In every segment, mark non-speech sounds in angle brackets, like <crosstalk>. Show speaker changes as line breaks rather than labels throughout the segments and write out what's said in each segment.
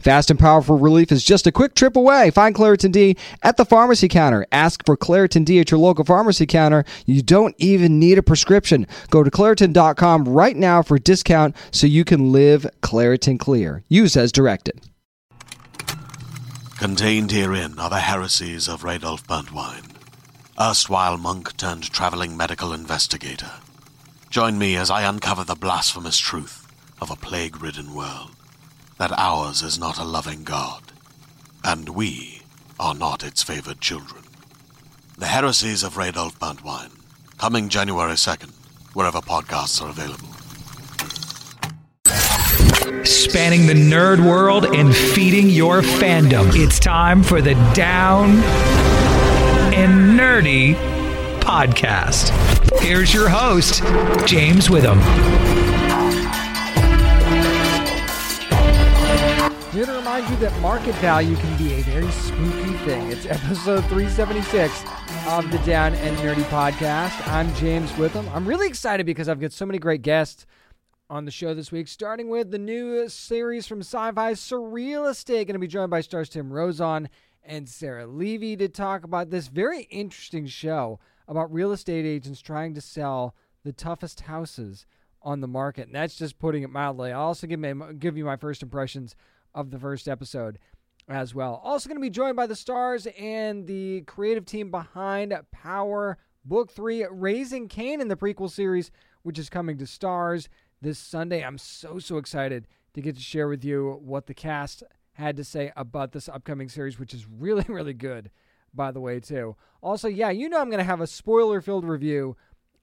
Fast and powerful relief is just a quick trip away. Find Claritin D at the pharmacy counter. Ask for Claritin D at your local pharmacy counter. You don't even need a prescription. Go to Claritin.com right now for a discount so you can live Claritin Clear. Use as directed.
Contained herein are the heresies of Radolf Burntwine, erstwhile monk turned traveling medical investigator. Join me as I uncover the blasphemous truth of a plague ridden world that ours is not a loving God, and we are not its favored children. The Heresies of Radolf Burntwine, coming January 2nd, wherever podcasts are available.
Spanning the nerd world and feeding your fandom. It's time for the Down and Nerdy podcast. Here's your host, James Witham.
Here to remind you that market value can be a very spooky thing. It's episode 376 of the Down and Nerdy podcast. I'm James Witham. I'm really excited because I've got so many great guests on the show this week, starting with the new series from Syfy Surreal Estate. Going to be joined by stars Tim Rozon and Sarah Levy to talk about this very interesting show about real estate agents trying to sell the toughest houses on the market. And that's just putting it mildly. I'll also give, me, give you my first impressions of the first episode as well. Also, going to be joined by the Starz and the creative team behind Power Book 3, Raising Kanan the prequel series, which is coming to stars this Sunday. I'm so, so excited to get to share with you what the cast had to say about this upcoming series, which is <laughs> really, really good, by the way, too. Also, yeah, you know I'm going to have a spoiler filled review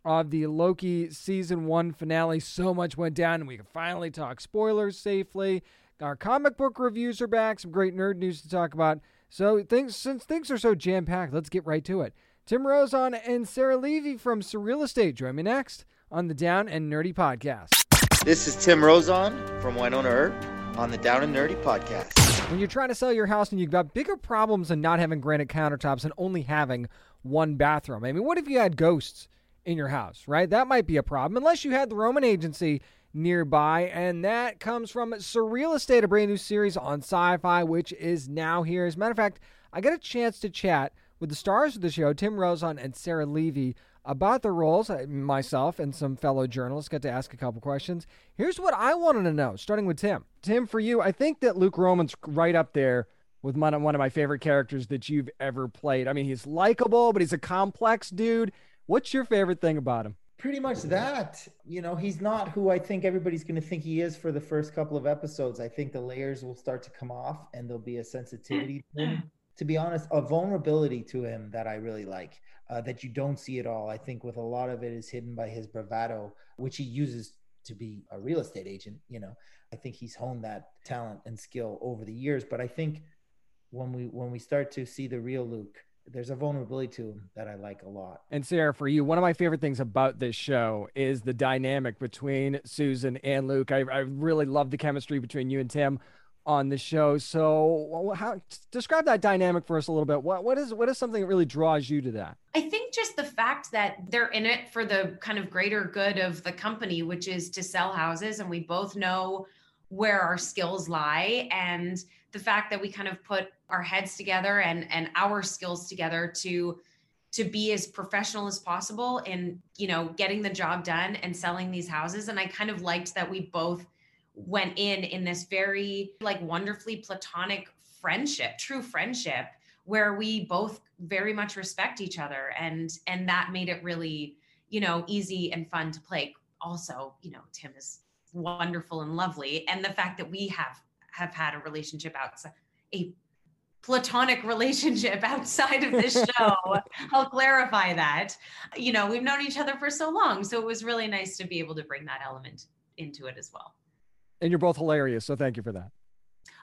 of the Loki season one finale. So much went down, and we can finally talk spoilers safely. Our comic book reviews are back. Some great nerd news to talk about. So things since things are so jam packed, let's get right to it. Tim Rozon and Sarah Levy from Surreal Estate join me next on the Down and Nerdy podcast.
This is Tim Rozon from Wynonna Earp on the Down and Nerdy podcast.
When you're trying to sell your house and you've got bigger problems than not having granite countertops and only having one bathroom. I mean, what if you had ghosts in your house, right? That might be a problem unless you had the Roman agency nearby. And that comes from Surreal Estate, a brand new series on Syfy, which is now here. As a matter of fact, I got a chance to chat with the stars of the show, Tim Rozon and Sarah Levy, about their roles. Uh, myself and some fellow journalists got to ask a couple questions. Here's what I wanted to know, starting with Tim. Tim, for you, I think that Luke Roman's right up there with one of my favorite characters that you've ever played. I mean, he's likable, but he's a complex dude. What's your favorite thing about him?
Pretty much that. You know, he's not who I think everybody's going to think he is for the first couple of episodes. I think the layers will start to come off and there'll be a sensitivity to him. To be honest, a vulnerability to him that I really like, uh, that you don't see at all. I think with a lot of it is hidden by his bravado, which he uses to be a real estate agent. You know, I think he's honed that talent and skill over the years. But I think when we when we start to see the real Luke, there's a vulnerability to him that I like a lot.
And Sarah, for you, one of my favorite things about this show is the dynamic between Susan and Luke. I, I really love the chemistry between you and Tim on the show. So, how describe that dynamic for us a little bit? What what is what is something that really draws you to that?
I think just the fact that they're in it for the kind of greater good of the company, which is to sell houses, and we both know where our skills lie and the fact that we kind of put our heads together and and our skills together to to be as professional as possible in you know getting the job done and selling these houses and i kind of liked that we both went in in this very like wonderfully platonic friendship true friendship where we both very much respect each other and and that made it really you know, easy and fun to play. Also, you know, Tim is wonderful and lovely. And the fact that we have have had a relationship outside a platonic relationship <laughs> outside of this show. I'll clarify that. You know, we've known each other for so long. So it was really nice to be able to bring that element into it as well.
And you're both hilarious. So thank you for that.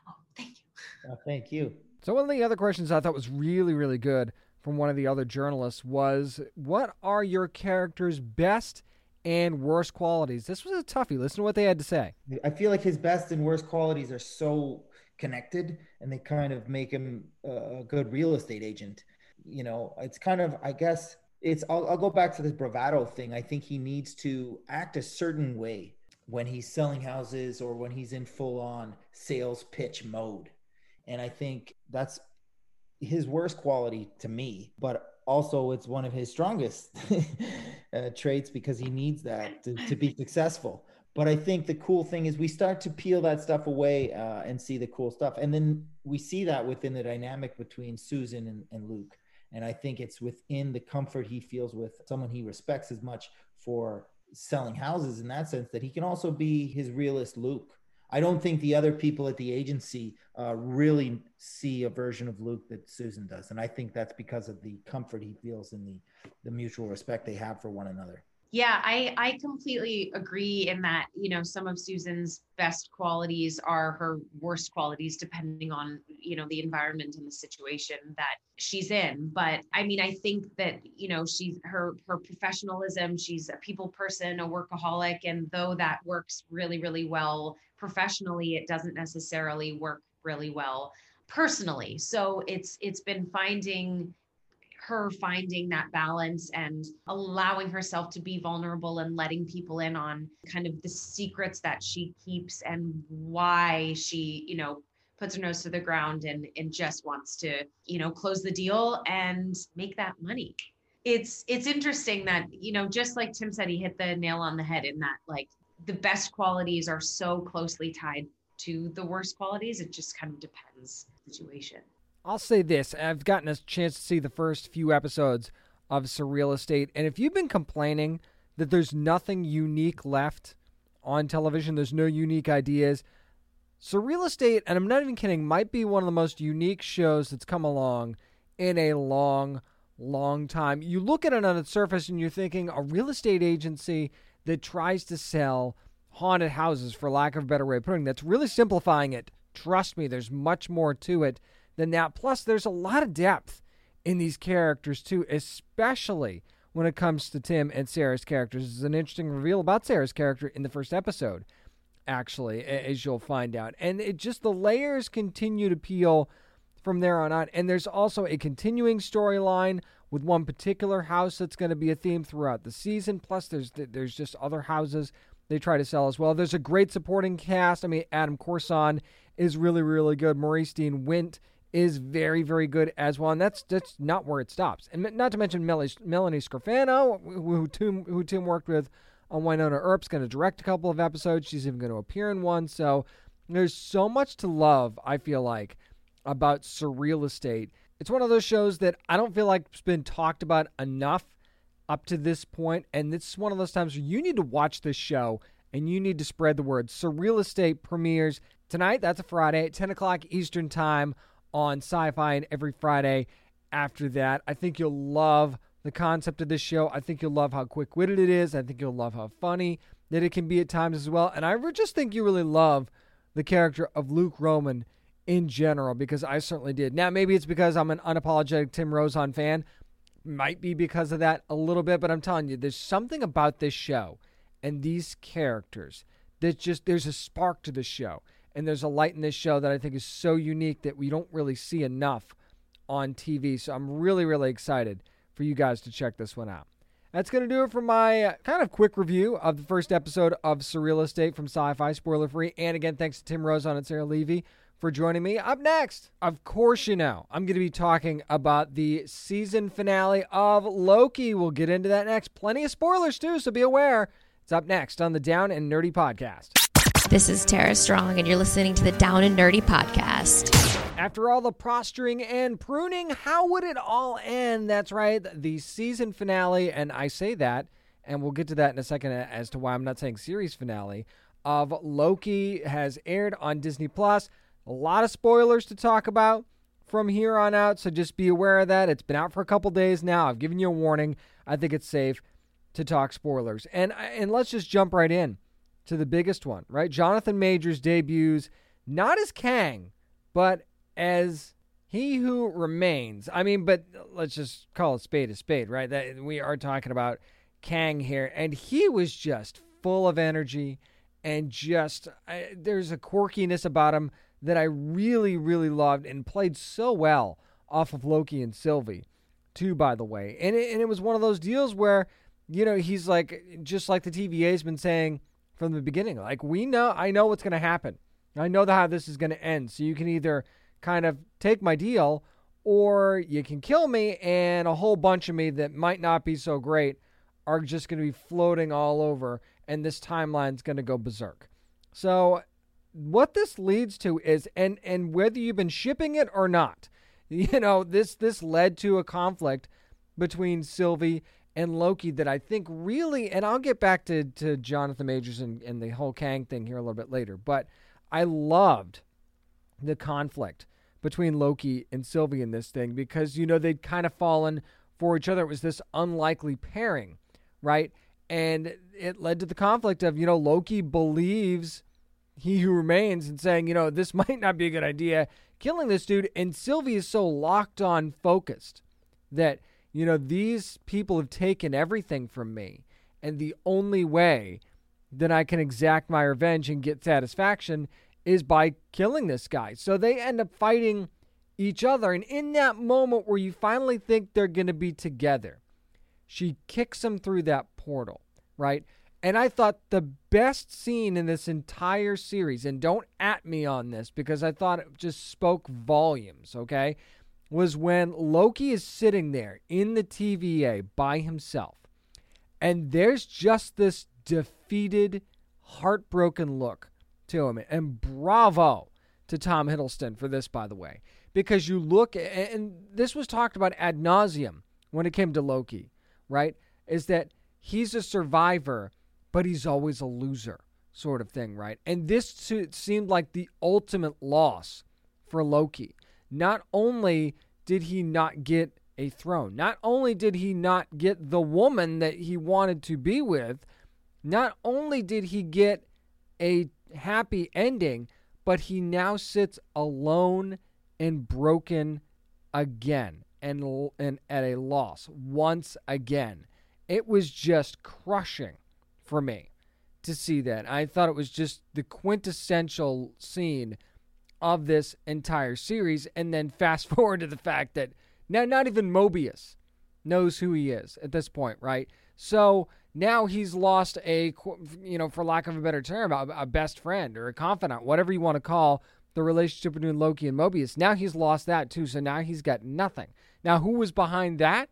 Oh, thank you.
Oh, thank you.
So one of the other questions I thought was really, really good from one of the other journalists was what are your character's best and worst qualities? This was a toughie. Listen to what they had to say.
I feel like his best and worst qualities are so connected and they kind of make him a good real estate agent. You know, it's kind of, I guess, it's, I'll, I'll go back to this bravado thing. I think he needs to act a certain way when he's selling houses or when he's in full on sales pitch mode. And I think that's his worst quality to me, but also it's one of his strongest <laughs> uh, traits because he needs that to, to be successful. But I think the cool thing is we start to peel that stuff away uh, and see the cool stuff. And then we see that within the dynamic between Susan and, and Luke. And I think it's within the comfort he feels with someone he respects as much for selling houses in that sense that he can also be his realist Luke. I don't think the other people at the agency uh, really see a version of Luke that Susan does, and I think that's because of the comfort he feels in the the mutual respect they have for one another.
Yeah, I I completely agree in that, you know, some of Susan's best qualities are her worst qualities depending on, you know, the environment and the situation that she's in. But I mean, I think that, you know, she's her her professionalism, she's a people person, a workaholic, and though that works really really well professionally, it doesn't necessarily work really well personally. So it's it's been finding her finding that balance and allowing herself to be vulnerable and letting people in on kind of the secrets that she keeps and why she, you know, puts her nose to the ground and and just wants to, you know, close the deal and make that money. It's it's interesting that, you know, just like Tim said, he hit the nail on the head in that like the best qualities are so closely tied to the worst qualities. It just kind of depends situation.
I'll say this I've gotten a chance to see the first few episodes of Surreal Estate, and if you've been complaining that there's nothing unique left on television, there's no unique ideas, Surreal Estate, and I'm not even kidding, might be one of the most unique shows that's come along in a long, long time. You look at it on its surface and you're thinking a real estate agency that tries to sell haunted houses, for lack of a better way of putting it, that's really simplifying it. Trust me, there's much more to it than that. Plus, there's a lot of depth in these characters, too, especially when it comes to Tim and Sarah's characters. There's an interesting reveal about Sarah's character in the first episode, actually, as you'll find out. And it just the layers continue to peel from there on out. And there's also a continuing storyline with one particular house that's going to be a theme throughout the season. Plus, there's there's just other houses they try to sell as well. There's a great supporting cast. I mean, Adam Korson is really, really good. Maurice Dean Wint is very, very good as well. And that's that's not where it stops. And not to mention Melanie, Melanie Scrofano, who Tim, who Tim worked with on Wynonna Earp's going to direct a couple of episodes. She's even going to appear in one. So there's so much to love, I feel like, about Surreal Estate. It's one of those shows that I don't feel like it's been talked about enough up to this point. And this is one of those times where you need to watch this show and you need to spread the word. Surreal Estate premieres tonight. That's a Friday at 10 o'clock Eastern Time on Syfy and every Friday after that. I think you'll love the concept of this show. I think you'll love how quick witted it is. I think you'll love how funny that it can be at times as well. And I just think you really love the character of Luke Roman in general because I certainly did. Now, maybe it's because I'm an unapologetic Tim Rozon fan. Might be because of that a little bit, but I'm telling you, there's something about this show and these characters that just, there's a spark to the show and there's a light in this show that I think is so unique that we don't really see enough on TV. So I'm really, really excited for you guys to check this one out. That's going to do it for my uh, kind of quick review of the first episode of Surreal Estate from Syfy spoiler free. And again, thanks to Tim Rozon and Sarah Levy for joining me. Up next, of course, you know, I'm going to be talking about the season finale of Loki. We'll get into that next. Plenty of spoilers, too, so be aware. It's up next on the Down and Nerdy podcast.
This is Tara Strong, and you're listening to the Down and Nerdy podcast.
After all the posturing and pruning, how would it all end? That's right, the season finale, and I say that and we'll get to that in a second as to why I'm not saying series finale, of Loki has aired on Disney Plus. A lot of spoilers to talk about from here on out, so just be aware of that. It's been out for a couple days now. I've given you a warning. I think it's safe to talk spoilers. And uh, and let's just jump right in to the biggest one, right? Jonathan Majors debuts not as Kang, but as he who remains. I mean, but let's just call it spade a spade, right? That we are talking about Kang here, and he was just full of energy and just I, there's a quirkiness about him that I really, really loved and played so well off of Loki and Sylvie, too. By the way, and it, and it was one of those deals where you know he's like just like the TVA's been saying from the beginning, like we know, I know what's going to happen. I know how this is going to end. So you can either kind of take my deal or you can kill me and a whole bunch of me that might not be so great are just going to be floating all over and this timeline's going to go berserk. So what this leads to is and and whether you've been shipping it or not, <laughs> you know, this this led to a conflict between Sylvie and Loki that I think really and I'll get back to to Jonathan Majors and, and the whole Kang thing here a little bit later, but I loved the conflict between Loki and Sylvie in this thing because you know they'd kind of fallen for each other. It was this unlikely pairing, right? And it led to the conflict of, you know, Loki believes he who remains and saying, you know, this <laughs> might not be a good idea, killing this dude. And Sylvie is so locked on focused that, you know, these people have taken everything from me. And the only way that I can exact my revenge and get satisfaction is by killing this guy. So they end up fighting each other. And in that moment where you finally think they're going to be together, she kicks him through that portal, right? And I thought the best scene in this entire series, and don't at me on this because I thought it just spoke volumes, okay, was when Loki is sitting there in the TVA by himself. And there's just this defeated, heartbroken look to him. And bravo to Tom Hiddleston for this, by the way, because you look, and this was talked about ad nauseum when it came to Loki right? Is that he's a survivor, but he's always a loser, sort of thing, right? And this seemed like the ultimate loss for Loki. Not only did he not get a throne, not only did he not get the woman that he wanted to be with, not only did he get a happy ending, but he now sits alone and broken again and, and at a loss once again. It was just crushing for me to see that. I thought it was just the quintessential scene of this entire series. And then fast <laughs> forward to the fact that now not even Mobius knows who he is at this point, right? So now he's lost a, you know, for lack of a better term, a, a best friend or a confidant, whatever you want to call the relationship between Loki and Mobius. Now he's lost that too. So now he's got nothing. Now, who was behind that?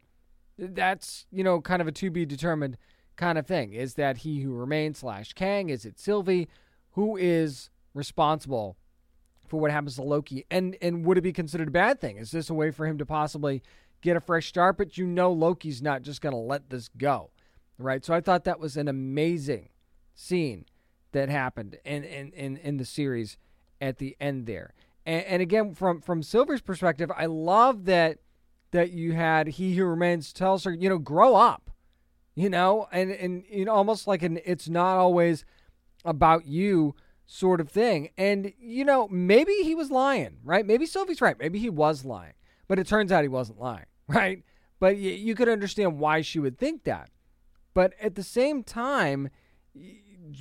That's, you know, kind of a to be determined kind of thing. Is that he who remains slash Kang? Is it Sylvie? Who is responsible for what happens to Loki? And and would it be considered a bad thing? Is this a way for him to possibly get a fresh start? But you know Loki's not just gonna let this go. Right? So I thought that was an amazing scene that happened in in, in, in the series at the end there. And, and again, from from Sylvie's perspective, I love that that you had he who remains tells her, you know, grow up, you know, and and you know, almost like an it's not always about you sort of thing. And you know, maybe he was lying, right? Maybe Sylvie's right. Maybe he was lying, but it turns out he wasn't lying, <laughs> right? But y- you could understand why she would think that. But at the same time,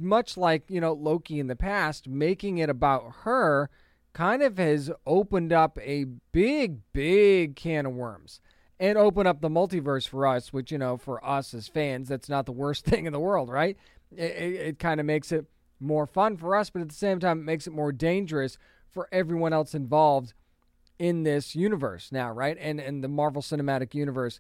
much like you know Loki in the past, making it about her kind of has opened up a big, big can of worms and open up the multiverse for us, which, you know, for us as fans, that's not the worst <laughs> thing in the world, right? It, it, it kind of makes it more fun for us, but at the same time, it makes it more dangerous for everyone else involved in this universe now, right? And, and the Marvel Cinematic Universe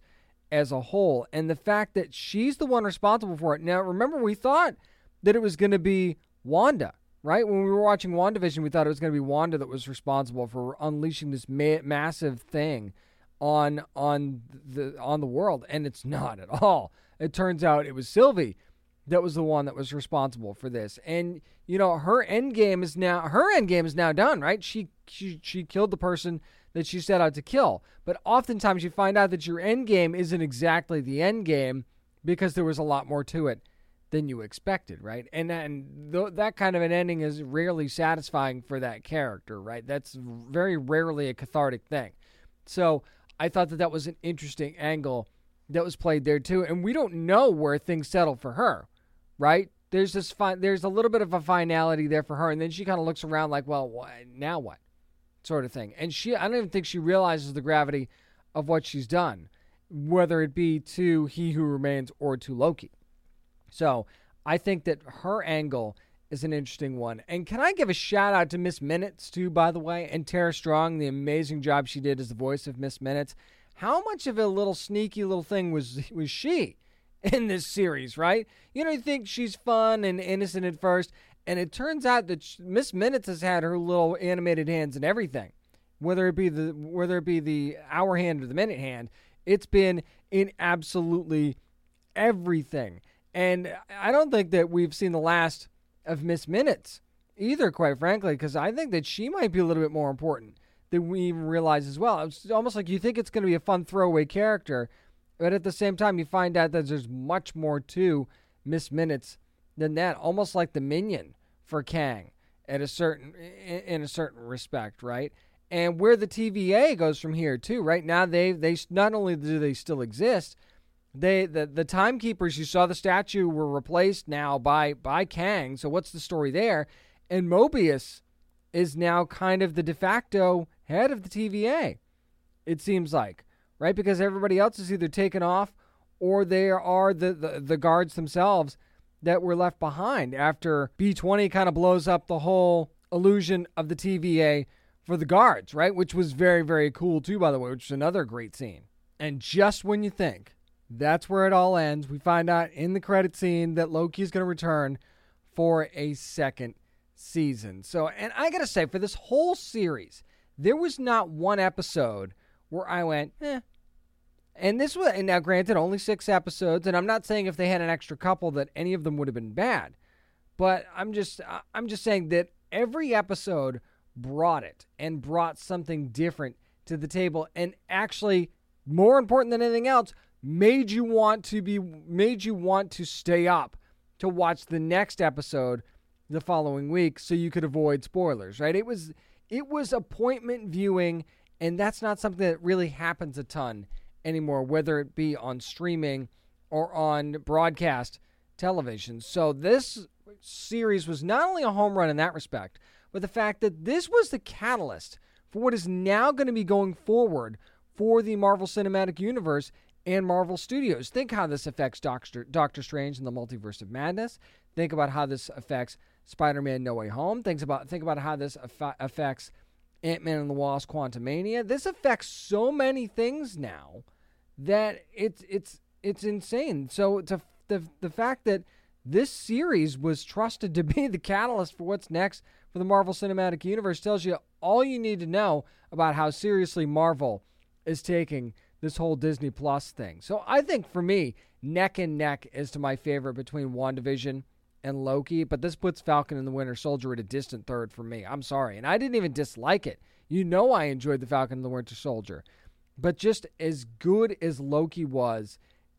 as a whole. And the fact that she's the one responsible for it. Now, remember, we thought that it was going to be Wanda right? When we were watching WandaVision, we thought it was going to be Wanda that was responsible for unleashing this ma- massive thing on on the on the world, and it's not at all. it turns out it was Sylvie that was the one that was responsible for this. And you know, her end game is now her end game is now done, right? She she she killed the person that she set out to kill. But oftentimes you find out that your end game isn't exactly the end game because there was a lot more to it than you expected, right? And and th- that kind of an ending is rarely satisfying for that character, right? That's very rarely a cathartic thing. So I thought that that was an interesting angle that was played there too, and we don't know where things settle for her, right? There's this fine, there's a little bit of a finality there for her, and then she kind of looks around like, well, what, now what, sort of thing. And she, I don't even think she realizes the gravity of what she's done, whether it be to He Who Remains or to Loki. So I think that her angle is an interesting one. And can I give a shout out to Miss Minutes too, by the way, and Tara Strong, the amazing job she did as the voice of Miss Minutes. How much of a little sneaky little thing was was she <laughs> in this series, right? You know, you think she's fun and innocent at first, and it turns out that Miss Minutes has had her little animated hands and everything, whether it be the whether it be the hour hand or the minute hand. It's been in absolutely everything. And I don't think that we've seen the last of Miss Minutes either, quite frankly, because I think that she might be a little bit more important than we even realize as well. It's almost like you think it's going to be a fun throwaway character, but at the same time, you find out that there's much more to Miss Minutes than that. Almost like the minion for Kang at a certain in a certain respect, right? And where the TVA goes from here too. Right now, they they not only do they still exist, they the the timekeepers you saw the statue were replaced now by by Kang. So what's the story there? And Mobius is now kind of the de facto head of the TVA. It seems like, right? Because everybody else is either taken off or they are the, the, the guards themselves that were left behind after B20 kind of blows up the whole illusion of the TVA for the guards, right? Which was very, very cool too, by the way, which is another great scene. And just when you think that's where it all ends. We find out in the credit scene that Loki is going to return for a second season. So, and I got to say, for this whole series, there was not one episode where I went, eh. And this was, and now granted, only six episodes, and I'm not saying if they had an extra couple that any of them would have been bad, but I'm just, I'm just saying that every episode brought it and brought something different to the table, and actually, more important than anything else, made you want to be made you want to stay up to watch the next episode the following week so you could avoid spoilers, right? It was it was appointment viewing and that's not something that really happens a ton anymore whether it be on streaming or on broadcast television. So this series was not only a home run in that respect, but the fact that this was the catalyst for what is now going to be going forward for the Marvel Cinematic Universe and Marvel Studios. Think how this affects Doctor, Doctor Strange and the Multiverse of Madness. Think about how this affects Spider-Man No Way Home. Think about think about how this affects Ant-Man and the Wasp Quantumania. This affects so many things now that it's it's it's insane. So to the the fact that this series was trusted to <laughs> be the catalyst for what's next for the Marvel Cinematic Universe tells you all you need to know about how seriously Marvel is taking this whole Disney Plus thing. So I think for me, neck and neck is to my favorite between WandaVision and Loki, but this puts Falcon and the Winter Soldier at a distant third for me. I'm sorry. And I didn't even dislike it. You know I enjoyed the Falcon and the Winter Soldier. But just as good as Loki was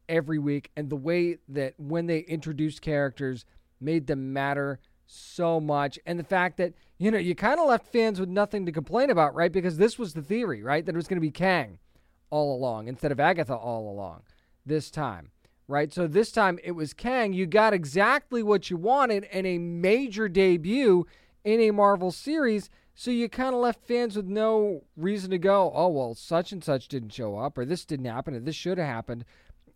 every week and the way that when they introduced characters made them matter so much and the fact that you know you kind of left fans with nothing to complain about right because this was the theory right that it was going to be Kang all along instead of Agatha all along this time, right? So this time it was Kang. You got exactly what you wanted and a major debut in a Marvel series. So you kind of left fans with no reason to go, oh, well, such and such didn't show up, or this didn't happen, or this should have happened.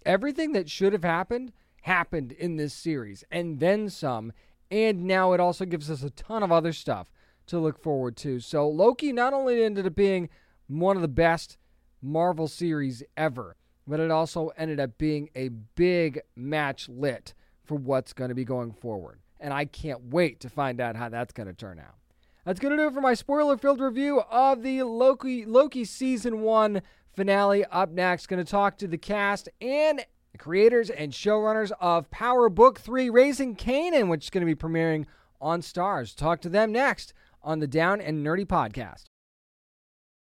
Everything that should have happened happened in this series, and then some. And now it also gives us a ton of other stuff to look forward to. So Loki not only ended up being one of the best Marvel series ever. But it also ended up being a big match lit for what's going to be going forward. And I can't wait to find out how that's going to turn out. That's going to do it for my spoiler filled review of the Loki, Loki season one finale. Up next, going to talk to the cast and creators and showrunners of Power Book 3 Raising Kanan, which is going to be premiering on Starz. Talk to them next on the Down and Nerdy podcast.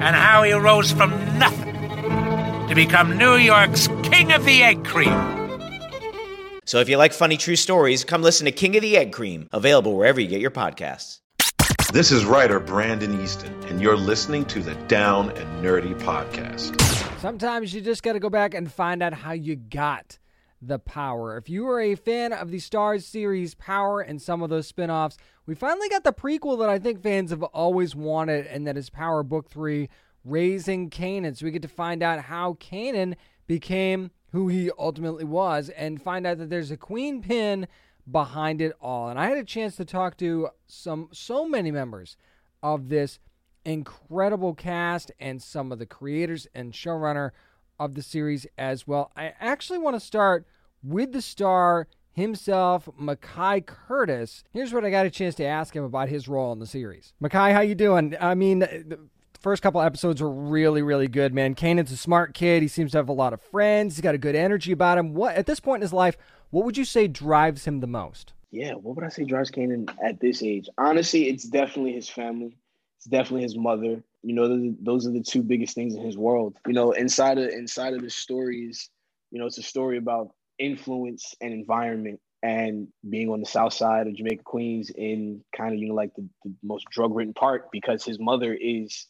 and how he rose from nothing to become New York's King of the Egg Cream.
So if you like funny true stories, come listen to King of the Egg Cream, available wherever you get your podcasts.
This is writer Brandon Easton, and you're listening to the Down and Nerdy podcast.
Sometimes you just got to go back and find out how you got the power. If you are a fan of the Starz series Power and some of those spin offs, we finally got the prequel that I think fans have always wanted, and that is Power Book 3 Raising Kanan. So we get to find out how Kanan became who he ultimately was and find out that there's a queen pin behind it all. And I had a chance to talk to some so many members of this incredible cast and some of the creators and showrunner of the series as well. I actually want to start with the star himself, Mekai Curtis. Here's what I got a chance to ask him about his role in the series. Mekai, how you doing? I mean, the first couple episodes were really, really good, man. Kanan's a smart kid. He seems to have a lot of friends. He's got a good energy about him. What at this point in his life, what would you say drives him the most?
Yeah, what would I say drives Kanan at this age? Honestly, it's definitely his family. It's definitely his mother. You know, those are the two biggest things in his world. You know, inside of inside of the stories, you know, it's a story about influence and environment and being on the south side of Jamaica, Queens, in kind of, you know, like the, the most drug ridden part because his mother is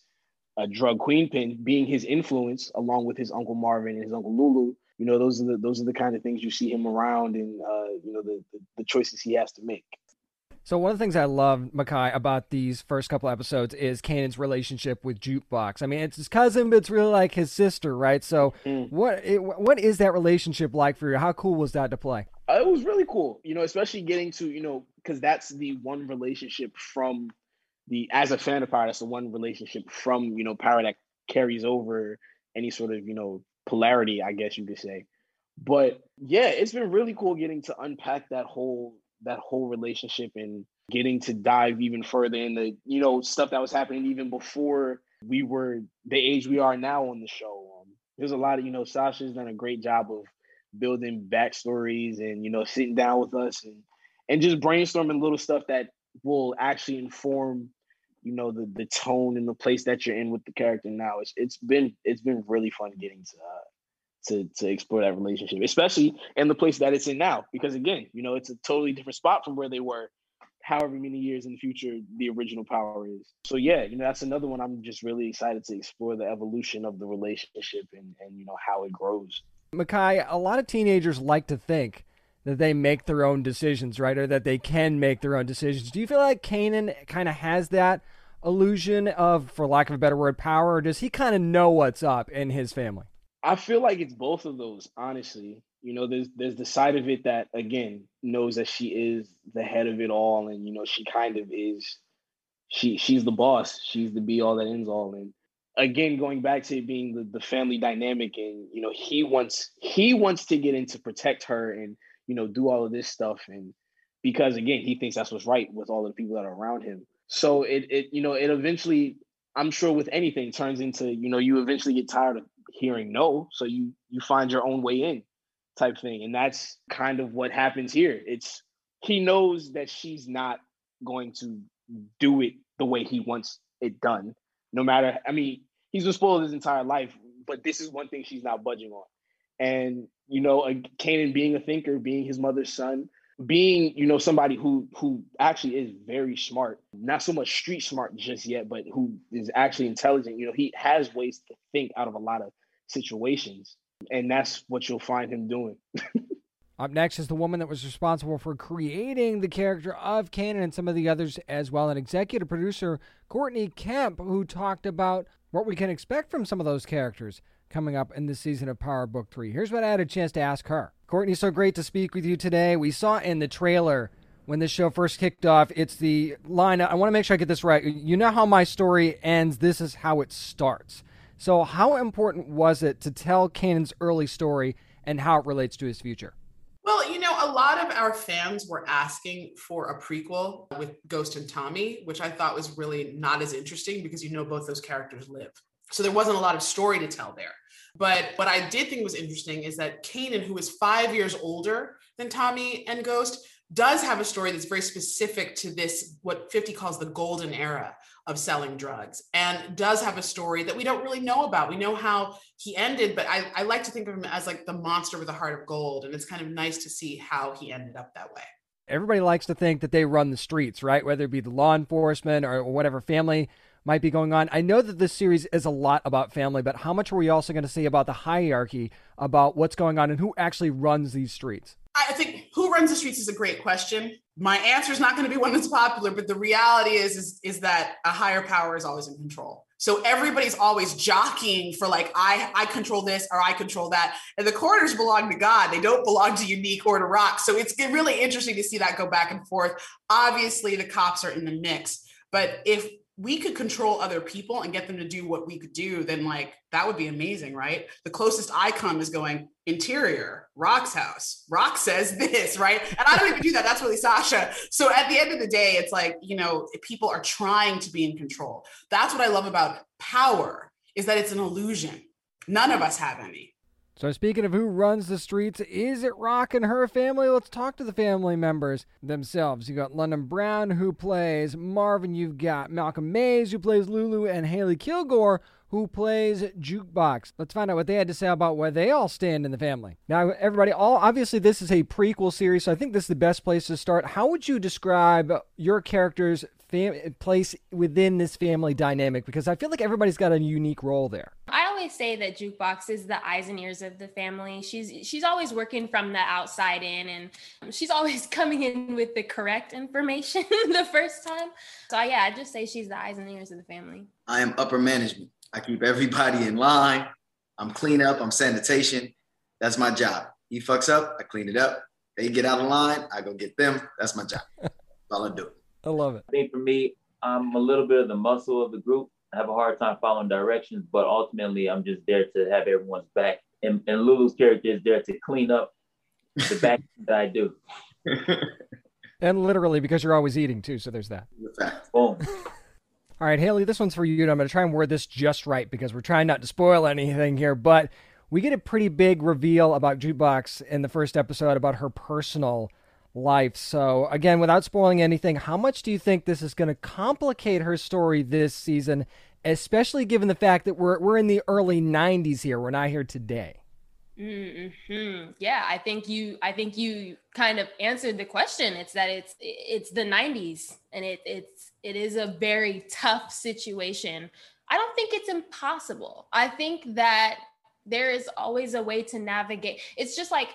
a drug queen pin, being his influence along with his uncle Marvin and his uncle Lou-Lou. You know, those are the those are the kind of things you see him around and uh, you know, the, the the choices he has to make.
So one of the things I love, Mekai, about these first couple episodes is Kanan's relationship with Jukebox. I mean, it's his cousin, but it's really like his sister, right? So mm. what it, what is that relationship like for you? How cool was that to play?
Uh, it was really cool, you know, especially getting to you know because that's the one relationship from the as a fan of Power, that's the one relationship from you know Power that carries over any sort of you know polarity, I guess you could say. But yeah, it's been really cool getting to unpack that whole that whole relationship and getting to dive even further in the you know stuff that was happening even before we were the age we are now on the show. Um, there's a lot of you know Sascha's done a great job of building backstories and you know sitting down with us and and just brainstorming little stuff that will actually inform you know the the tone and the place that you're in with the character now. It's it's been it's been really fun getting to uh, to to explore that relationship, especially in the place that it's in now. Because again, you know, it's a totally different spot from where they were however many years in the future the original power is. So yeah, you know, that's another one I'm just really excited to explore the evolution of the relationship and, and you know how it grows.
Mekai, a lot of teenagers like to think that they make their own decisions, right? Or that they can make their own decisions. Do you feel like Kanan kind of has that illusion of, for lack of a better word, power, or does he kind of know what's up in his family?
I feel like it's both of those, honestly. You know, there's there's the side of it that again knows that she is the head of it all, and you know, she kind of is she she's the boss, she's the be all that ends all. And again, going back to it being the, the family dynamic, and you know, he wants he wants to get in to protect her and you know, do all of this stuff and because again, he thinks that's what's right with all of the people that are around him. So it it you know, it eventually I'm sure with anything turns into, you know, you eventually get tired of hearing no so you you find your own way in type thing. And that's kind of what happens here. It's he knows that she's not going to do it the way he wants it done. No matter i mean he's been spoiled his entire life but this is one thing she's not budging on. And you know Kanan being a thinker being his mother's son being you know somebody who who actually is very smart not so much street smart just yet but who is actually intelligent. You know he has ways to think out of a lot of situations and that's what you'll find him doing. <laughs>
Up next is the woman that was responsible for creating the character of Kanan and some of the others as well, and executive producer Courtney Kemp, who talked about what we can expect from some of those characters coming up in this season of Power Book 3. Here's what I had a chance to ask her. Courtney, so great to speak with you today. We saw in the trailer when this show first kicked off, it's the line. I want to make sure I get this right. You know how my story ends, this is how it starts. So, how important was it to tell Kanan's early story and how it relates to his future?
Well, you know, a lot of our fans were asking for a prequel with Ghost and Tommy, which I thought was really not as interesting because you know both those characters live. So there wasn't a lot of story to tell there. But what I did think was interesting is that Kanan, who is five years older than Tommy and Ghost, does have a story that's very specific to this, what 50 calls the golden era of selling drugs, and does have a story that we don't really know about. We know how he ended, but I, I like to think of him as like the monster with a heart of gold. And it's kind of nice to see how he ended up that way.
Everybody likes to think that they run the streets, right? Whether it be the law enforcement or whatever family might be going on. I know that this series is a lot about family, but how much are we also going to see about the hierarchy, about what's going on, and who actually runs these streets?
I think who runs the streets is a great question. My answer is not going to be one that's popular, but the reality is, is is that a higher power is always in control. So everybody's always jockeying for like I I control this or I control that, and the corners belong to God. They don't belong to Unique or to Raq. So it's really interesting to see that go back and forth. Obviously, the cops are in the mix, but if we could control other people and get them to do what we could do, then like that would be amazing, right? The closest I come is going interior, Raq's house. Rock says this, <laughs> right? And I don't even do that. That's really Sascha. So at the end of the day, it's like, you know, people are trying to be in control. That's what I love about power is that it's an illusion. None of us have any.
So, speaking of who runs the streets, is it Raq and her family? Let's talk to the family members themselves. You got London Brown, who plays Marvin. You've got Malcolm Mays, who plays Lou-Lou, and Hailey Kilgore, who plays Jukebox. Let's find out what they had to say about where they all stand in the family. Now, everybody, all obviously this is a prequel series, so I think this is the best place to start. How would you describe your character's fam- place within this family dynamic? Because I feel like everybody's got a unique role there.
I always say that Jukebox is the eyes and ears of the family. She's she's always working from the outside in, and she's always <laughs> coming in with the correct information <laughs> the first time. So yeah, I just say she's the eyes and ears of the family.
I am upper management. I keep everybody in line. I'm clean up. I'm sanitation. That's my job. He fucks up. I clean it up. They get out of line. I go get them. That's my job. That's all I do.
I love it.
I think for me, I'm a little bit of the muscle of the group. I have a hard time following directions, but ultimately, I'm just there to have everyone's back. And, and Lou-Lou's character is there to clean up the <laughs> back that I do. <laughs>
and literally, because you're always eating too, so there's that.
Boom.
All right, Hailey, this one's for you. And I'm going to try and word this just right because we're trying not to spoil anything here. But we get a pretty big reveal about Jukebox in the first episode about her personal life. So, again, without spoiling anything, how much do you think this is going to complicate her story this season, especially given the fact that we're, we're in the early 90s here? We're not here today.
Mm-hmm. Yeah, I think you. I think you kind of answered the question. It's that it's it's the '90s, and it it's it is a very tough situation. I don't think it's impossible. I think that there is always a way to navigate. It's just like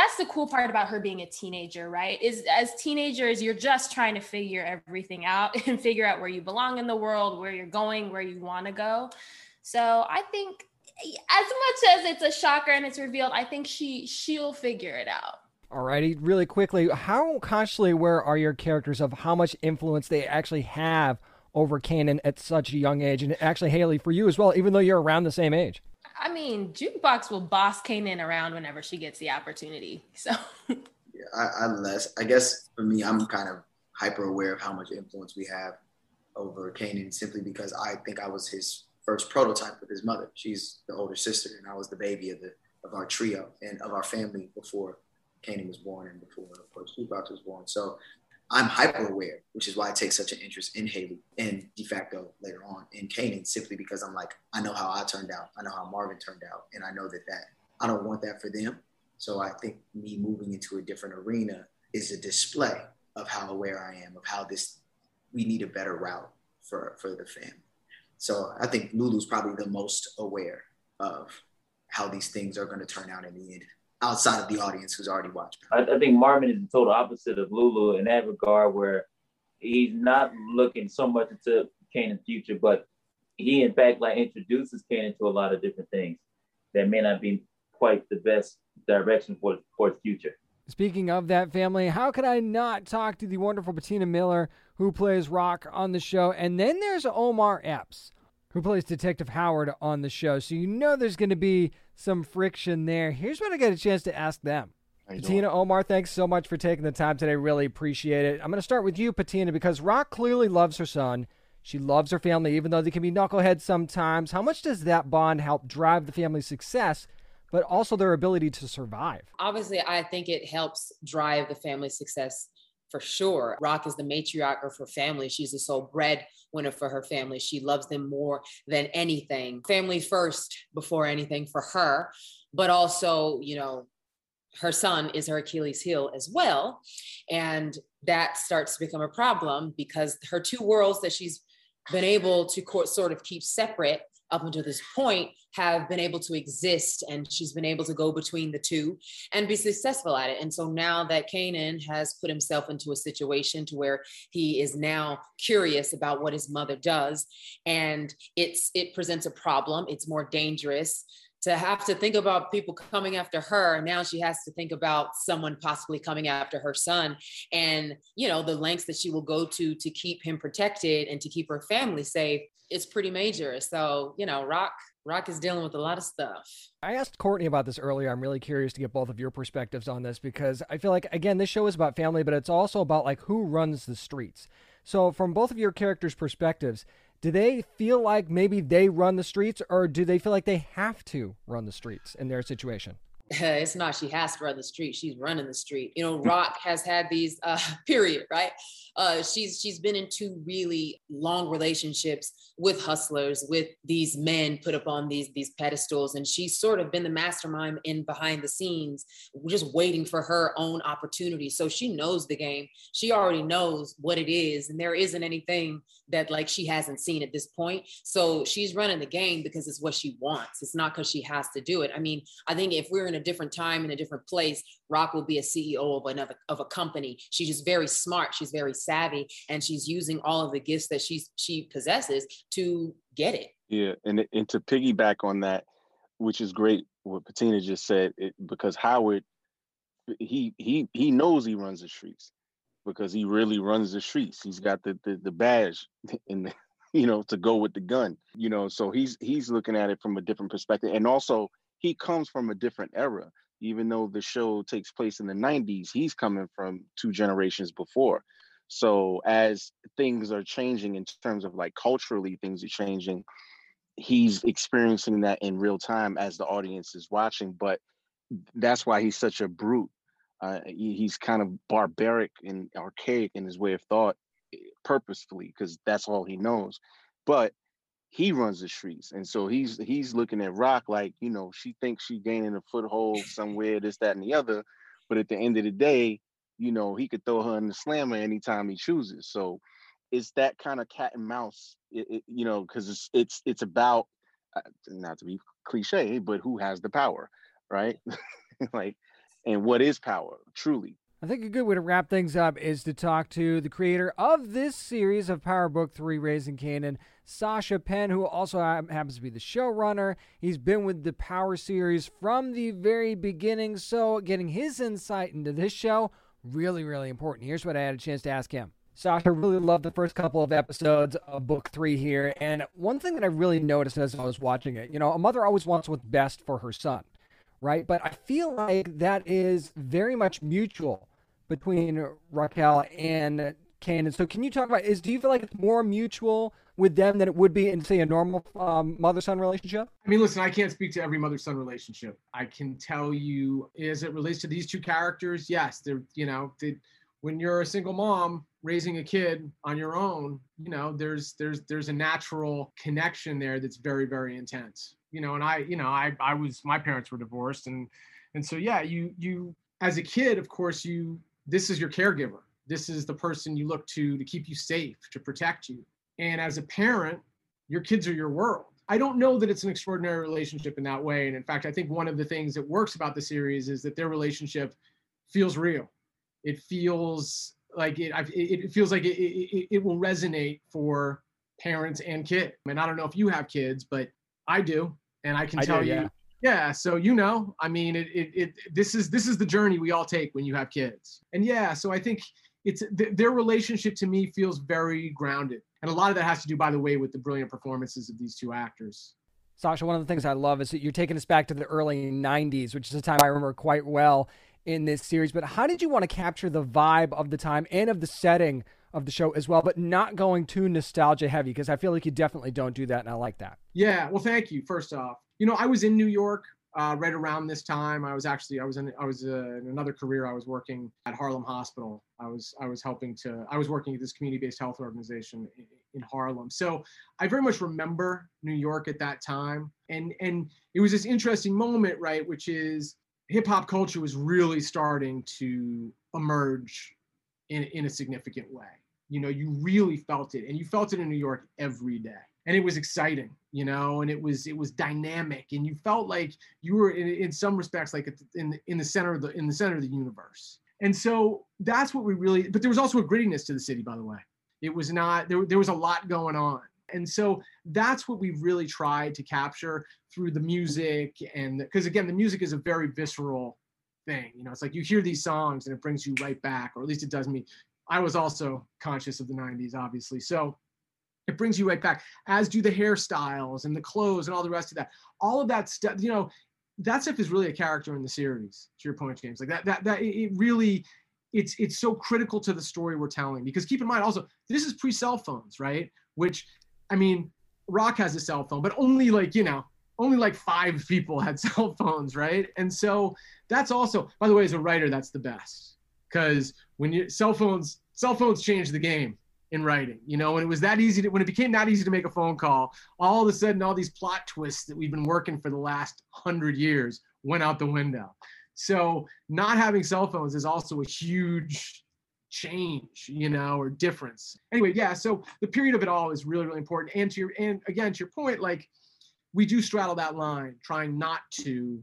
that's the cool part about her being a teenager, right? Is as teenagers, you're just trying to figure everything out <laughs> and figure out where you belong in the world, where you're going, where you want to go. So I think as much as it's a shocker and it's revealed, I think she she'll figure it out.
Alrighty, really quickly, how consciously aware are your characters of how much influence they actually have over Kanan at such a young age? And actually, Hailey, for you as well, even though you're around the same age.
I mean, Jukebox will boss Kanan around whenever she gets the opportunity. So,
yeah, I, I'm less. I guess for me, I'm kind of hyper aware of how much influence we have over Kanan simply because I think I was his first prototype with his mother. She's the older sister, and I was the baby of the of our trio and of our family before Kanan was born and before, of course, Jukebox was born. So I'm hyper aware, which is why I take such an interest in Hailey and de facto later on in Kanan, simply because I'm like, I know how I turned out, I know how Marvin turned out, and I know that that I don't want that for them. So I think me moving into a different arena is a display of how aware I am of how this we need a better route for for the family. So I think Lou-Lou's probably the most aware of how these things are going to turn out in the end outside of the audience who's already watched.
I, I think Marvin is the total opposite of Lou-Lou in that regard, where he's not looking so much into Kanan's future, but he in fact like introduces Kanan to a lot of different things that may not be quite the best direction for for its future.
Speaking of that family, how could I not talk to the wonderful Patina Miller, who plays Raq on the show? And then there's Omar Epps, who plays Detective Howard on the show. So you know there's going to be some friction there. Here's what I get a chance to ask them. Patina. Omar, thanks so much for taking the time today. Really appreciate it. I'm going to start with you, Patina, because Raq clearly loves her son. She loves her family, even though they can be knuckleheads sometimes. How much does that bond help drive the family's success but also their ability to survive.
Obviously, I think it helps drive the family's success for sure. Raq is the matriarch of her family. She's the sole breadwinner for her family. She loves them more than anything. Family first before anything for her, but also, you know, her son is her Achilles heel as well. And that starts to become a problem because her two worlds that she's been able to sort of keep separate up until this point have been able to exist and she's been able to go between the two and be successful at it. And so now that Kanan has put himself into a situation to where he is now curious about what his mother does and it's it presents a problem. It's more dangerous to have to think about people coming after her. Now she has to think about someone possibly coming after her son. And you know the lengths that she will go to to keep him protected and to keep her family safe it's pretty major. So you know Raq Raq is dealing with a lot of stuff.
I asked courtney about this earlier. I'm really curious to get both of your perspectives on this because i feel like again this show is about family but it's also about like who runs the streets. So from both of your characters perspectives do they feel like maybe they run the streets or do they feel like they have to run the streets in their situation? <laughs>
it's not she has to run the street she's running the street. You know Raq has had these uh <laughs> period right? Uh she's she's been in two really long relationships with hustlers with these men put up on these these pedestals and she's sort of been the mastermind in behind the scenes just waiting for her own opportunity. So she knows the game. She already knows what it is and there isn't anything that like she hasn't seen at this point so she's running the game because it's what she wants it's not because she has to do it i mean i think if we're in a different time in a different place, Raq will be a CEO of another of a company. She's just very smart. She's very savvy, and she's using all of the gifts that she's she possesses to get it.
Yeah, and and to piggyback on that, which is great, what Patina just said, it, because Howard, he he he knows he runs the streets because he really runs the streets. He's got the the, the badge <laughs> and you know to go with the gun. You know, so he's he's looking at it from a different perspective, and also he comes from a different era. Even though the show takes place in the 90s, he's coming from two generations before. So as things are changing in terms of like culturally, things are changing. He's experiencing that in real time as the audience is watching. But that's why he's such a brute. Uh, he, he's kind of barbaric and archaic in his way of thought, eh, purposefully, because that's all he knows. But he runs the streets and so he's he's looking at Raq like you know she thinks she gaining a foothold somewhere this that and the other. But at the end of the day you know he could throw her in the slammer anytime he chooses. So it's that kind of cat and mouse it, it, you know because it's it's it's about uh, not to be cliche but who has the power right? <laughs> Like and what is power truly
I think a good way to wrap things up is to talk to the creator of this series of Power Book 3 Raising Kanan, Sascha Penn, who also happens to be the showrunner. He's been with the Power series from the very beginning, so getting his insight into this show, really, really important. Here's what I had a chance to ask him. Sascha really loved the first couple of episodes of book three here. And one thing that I really noticed as I was watching it, you know, a mother always wants what's best for her son, right? But I feel like that is very much mutual between Raquel and Kanan. So can you talk about is do you feel like it's more mutual with them than it would be in say a normal um, mother-son relationship?
I mean, listen, I can't speak to every mother-son relationship. I can tell you as it relates to these two characters, yes, they're you know, they, when you're a single mom raising a kid on your own, you know, there's there's there's a natural connection there that's very very intense. You know, and I, you know, I I was my parents were divorced and and so yeah, you you as a kid, of course, you this is your caregiver. This is the person you look to to keep you safe, to protect you. And as a parent, your kids are your world. I don't know that it's an extraordinary relationship in that way. And in fact, I think one of the things that works about the series is that their relationship feels real. It feels like it. It, feels like it, it, it will resonate for parents and kids. And I don't know if you have kids, but I do, and I can
I
tell
do,
you.
yeah.
Yeah, so you know, I mean, it, it, it, this is this is the journey we all take when you have kids, and yeah, so I think it's th- their relationship to me feels very grounded, and a lot of that has to do, by the way, with the brilliant performances of these two actors.
Sascha, one of the things I love is that you're taking us back to the early 90s, which is a time I remember quite well in this series. But how did you want to capture the vibe of the time and of the setting of the show as well, but not going too nostalgia heavy? Because I feel like you definitely don't do that, and I like that.
Yeah, well, thank you. First off, you know, I was in New York uh, right around this time. I was actually I was in I was uh, in another career. I was working at Harlem Hospital. I was I was helping to I was working at this community-based health organization in, in Harlem. So I very much remember New York at that time, and and it was this interesting moment, right? Which is hip hop culture was really starting to emerge in in a significant way. You know, you really felt it, and you felt it in New York every day. And it was exciting you know and it was it was dynamic and you felt like you were in, in some respects like in in the center of the in the center of the universe. And so that's what we really but there was also a grittiness to the city by the way. It was not there, there was a lot going on and so that's what we really tried to capture through the music and because again the music is a very visceral thing you know it's like you hear these songs and it brings you right back or at least it does me. I was also conscious of the 90s obviously so it brings you right back as do the hairstyles and the clothes and all the rest of that. All of that stuff you know that stuff is really a character in the series to your point james. Like that that that it really it's it's so critical to the story we're telling because keep in mind also this is pre cell phones right? Which i mean Raq has a cell phone but only like you know only like five <laughs> people had <laughs> cell phones right and so that's also by the way as a writer that's the best because when you cell phones cell phones change the game in writing, you know, when it was that easy to, when it became that easy to make a phone call, all of a sudden, all these plot twists that we've been working for the last hundred years went out the window. So not having cell phones is also a huge change, you know, or difference. Anyway, yeah. So the period of it all is really, really important. And to your, and again, to your point, like we do straddle that line, trying not to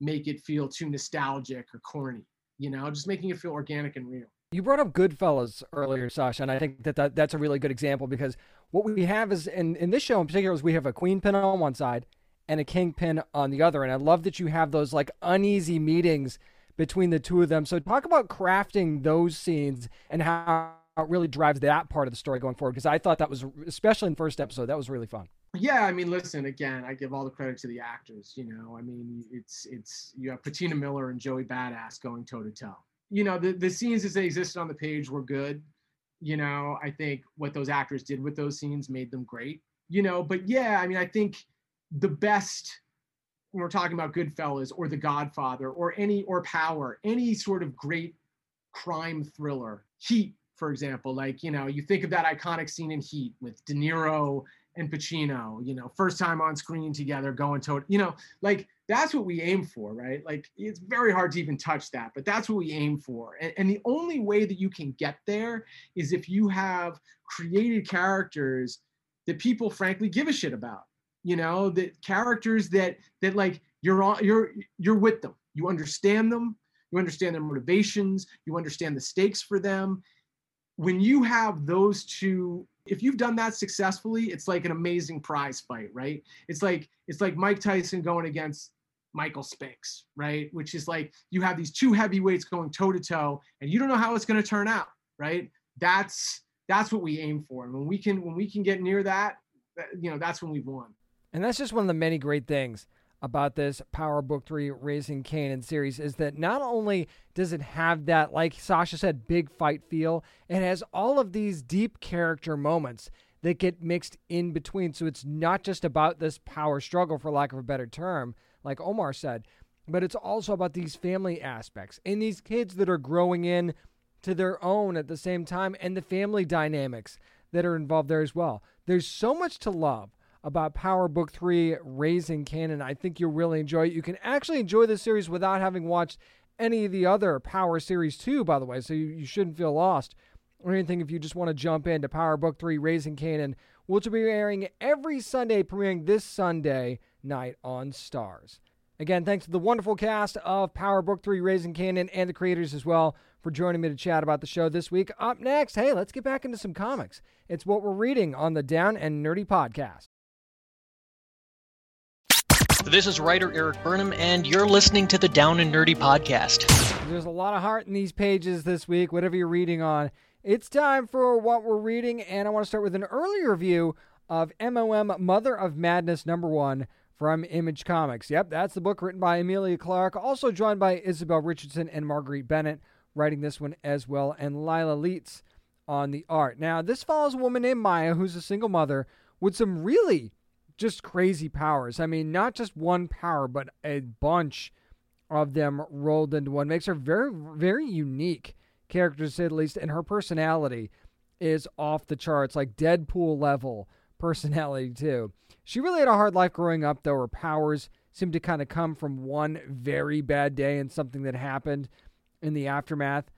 make it feel too nostalgic or corny, you know, just making it feel organic and real.
You brought up Goodfellas earlier, Sascha, and I think that, that that's a really good example because what we have is in, in this show in particular is we have a queen pin on one side and a king pin on the other. And I love that you have those like uneasy meetings between the two of them. So talk about crafting those scenes and how it really drives that part of the story going forward. Because I thought that was, especially in the first episode, that was really fun.
Yeah, I mean, listen, again, I give all the credit to the actors. You know, I mean, it's it's you have Patina Miller and Joey Badass going toe to toe you know, the, the scenes as they existed on the page were good. You know, I think what those actors did with those scenes made them great. You know, but yeah, I mean, I think the best when we're talking about Goodfellas or The Godfather or any or Power, any sort of great crime thriller, Heat, for example, like you know, you think of that iconic scene in Heat with De Niro and Pacino, you know, first time on screen together, going to, you know, like that's what we aim for, right? Like it's very hard to even touch that, but that's what we aim for. And, and the only way that you can get there is if you have created characters that people frankly give a shit about, you know, that characters that, that like you're on, you're, you're with them, you understand them, you understand their motivations, you understand the stakes for them. When you have those two if you've done that successfully it's like an amazing prize fight right? It's like it's like mike tyson going against michael spinks right? Which is like you have these two heavyweights going toe to toe and you don't know how it's going to turn out right? That's that's what we aim for. And when we can when we can get near that you know that's when we've won
and that's just one of the many great things about this Power Book 3 Raising Kanan series is that not only does it have that, like Sascha said, big fight feel, it has all of these deep character moments that get mixed in between. So it's not just about this power struggle, for lack of a better term, like Omar said, but it's also about these family aspects and these kids that are growing in to their own at the same time and the family dynamics that are involved there as well. There's so much to love about Power Book 3 Raising Kanan. I think you'll really enjoy it. You can actually enjoy this series without having watched any of the other Power Series too, by the way, so you, you shouldn't feel lost or anything if you just want to jump into Power Book 3 Raising Kanan, which will be airing every Sunday, premiering this Sunday night on Starz. Again, thanks to the wonderful cast of Power Book 3 Raising Kanan and the creators as well for joining me to chat about the show this week. Up next, hey, let's get back into some comics. It's what we're reading on the Down and Nerdy podcast.
This is writer Eric Burnham, and you're listening to the Down and Nerdy podcast.
There's a lot of heart in these pages this week, whatever you're reading on. It's time for what we're reading, and I want to start with an early review of MOM Mother of Madness number one from Image Comics. Yep, that's the book written by Emilia Clarke, also joined by Isabel Richardson and Marguerite Bennett, writing this one as well, and Leila Leiz on the art. Now, this follows a woman named Maya who's a single mother with some really just crazy powers. I mean, not just one power, but a bunch of them rolled into one. Makes her very, very unique character, to say the least, and her personality is off the charts, like Deadpool level <laughs> personality, too. She really had a hard life growing up, though. Her powers seemed to kind of come from one very bad day and something that happened in the aftermath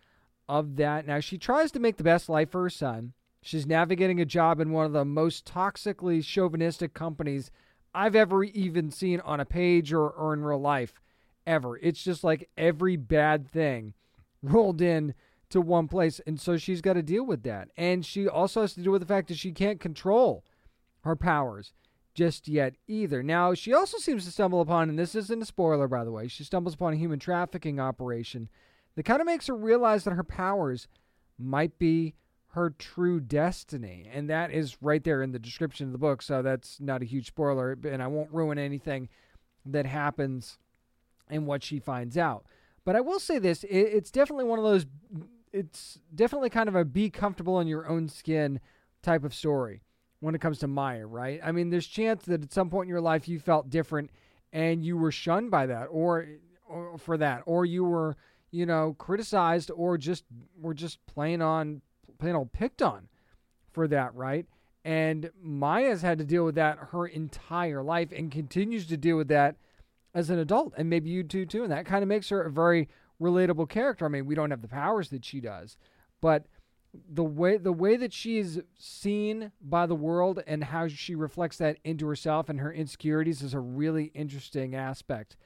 of that. Now, she tries to make the best life for her son. She's navigating a job in one of the most toxically chauvinistic companies I've ever even seen on a page or, or in real life, ever. It's just like every bad thing rolled in to one place. And so she's got to deal with that. And she also has to deal with the fact that she can't control her powers just yet either. Now, she also seems to stumble upon, and this isn't a spoiler, by the way, she stumbles upon a human trafficking operation that kind of makes her realize that her powers might be her true destiny. And that is right there in the description of the book, so that's not a huge spoiler, and I won't ruin anything that happens and what she finds out. But I will say this it's definitely one of those, it's definitely kind of a be comfortable in your own skin type of story when it comes to Maya, right? I mean, there's chance that at some point in your life you felt different and you were shunned by that or, or for that or you were, you know, criticized or just were just playing on plain old picked on for that, right? And Maya's had to deal with that her entire life and continues to deal with that as an adult. And maybe you do too. And that kind of makes her a very relatable character. I mean, we don't have the powers that she does, but the way the way that she is seen by the world and how she reflects that into herself and her insecurities is a really interesting aspect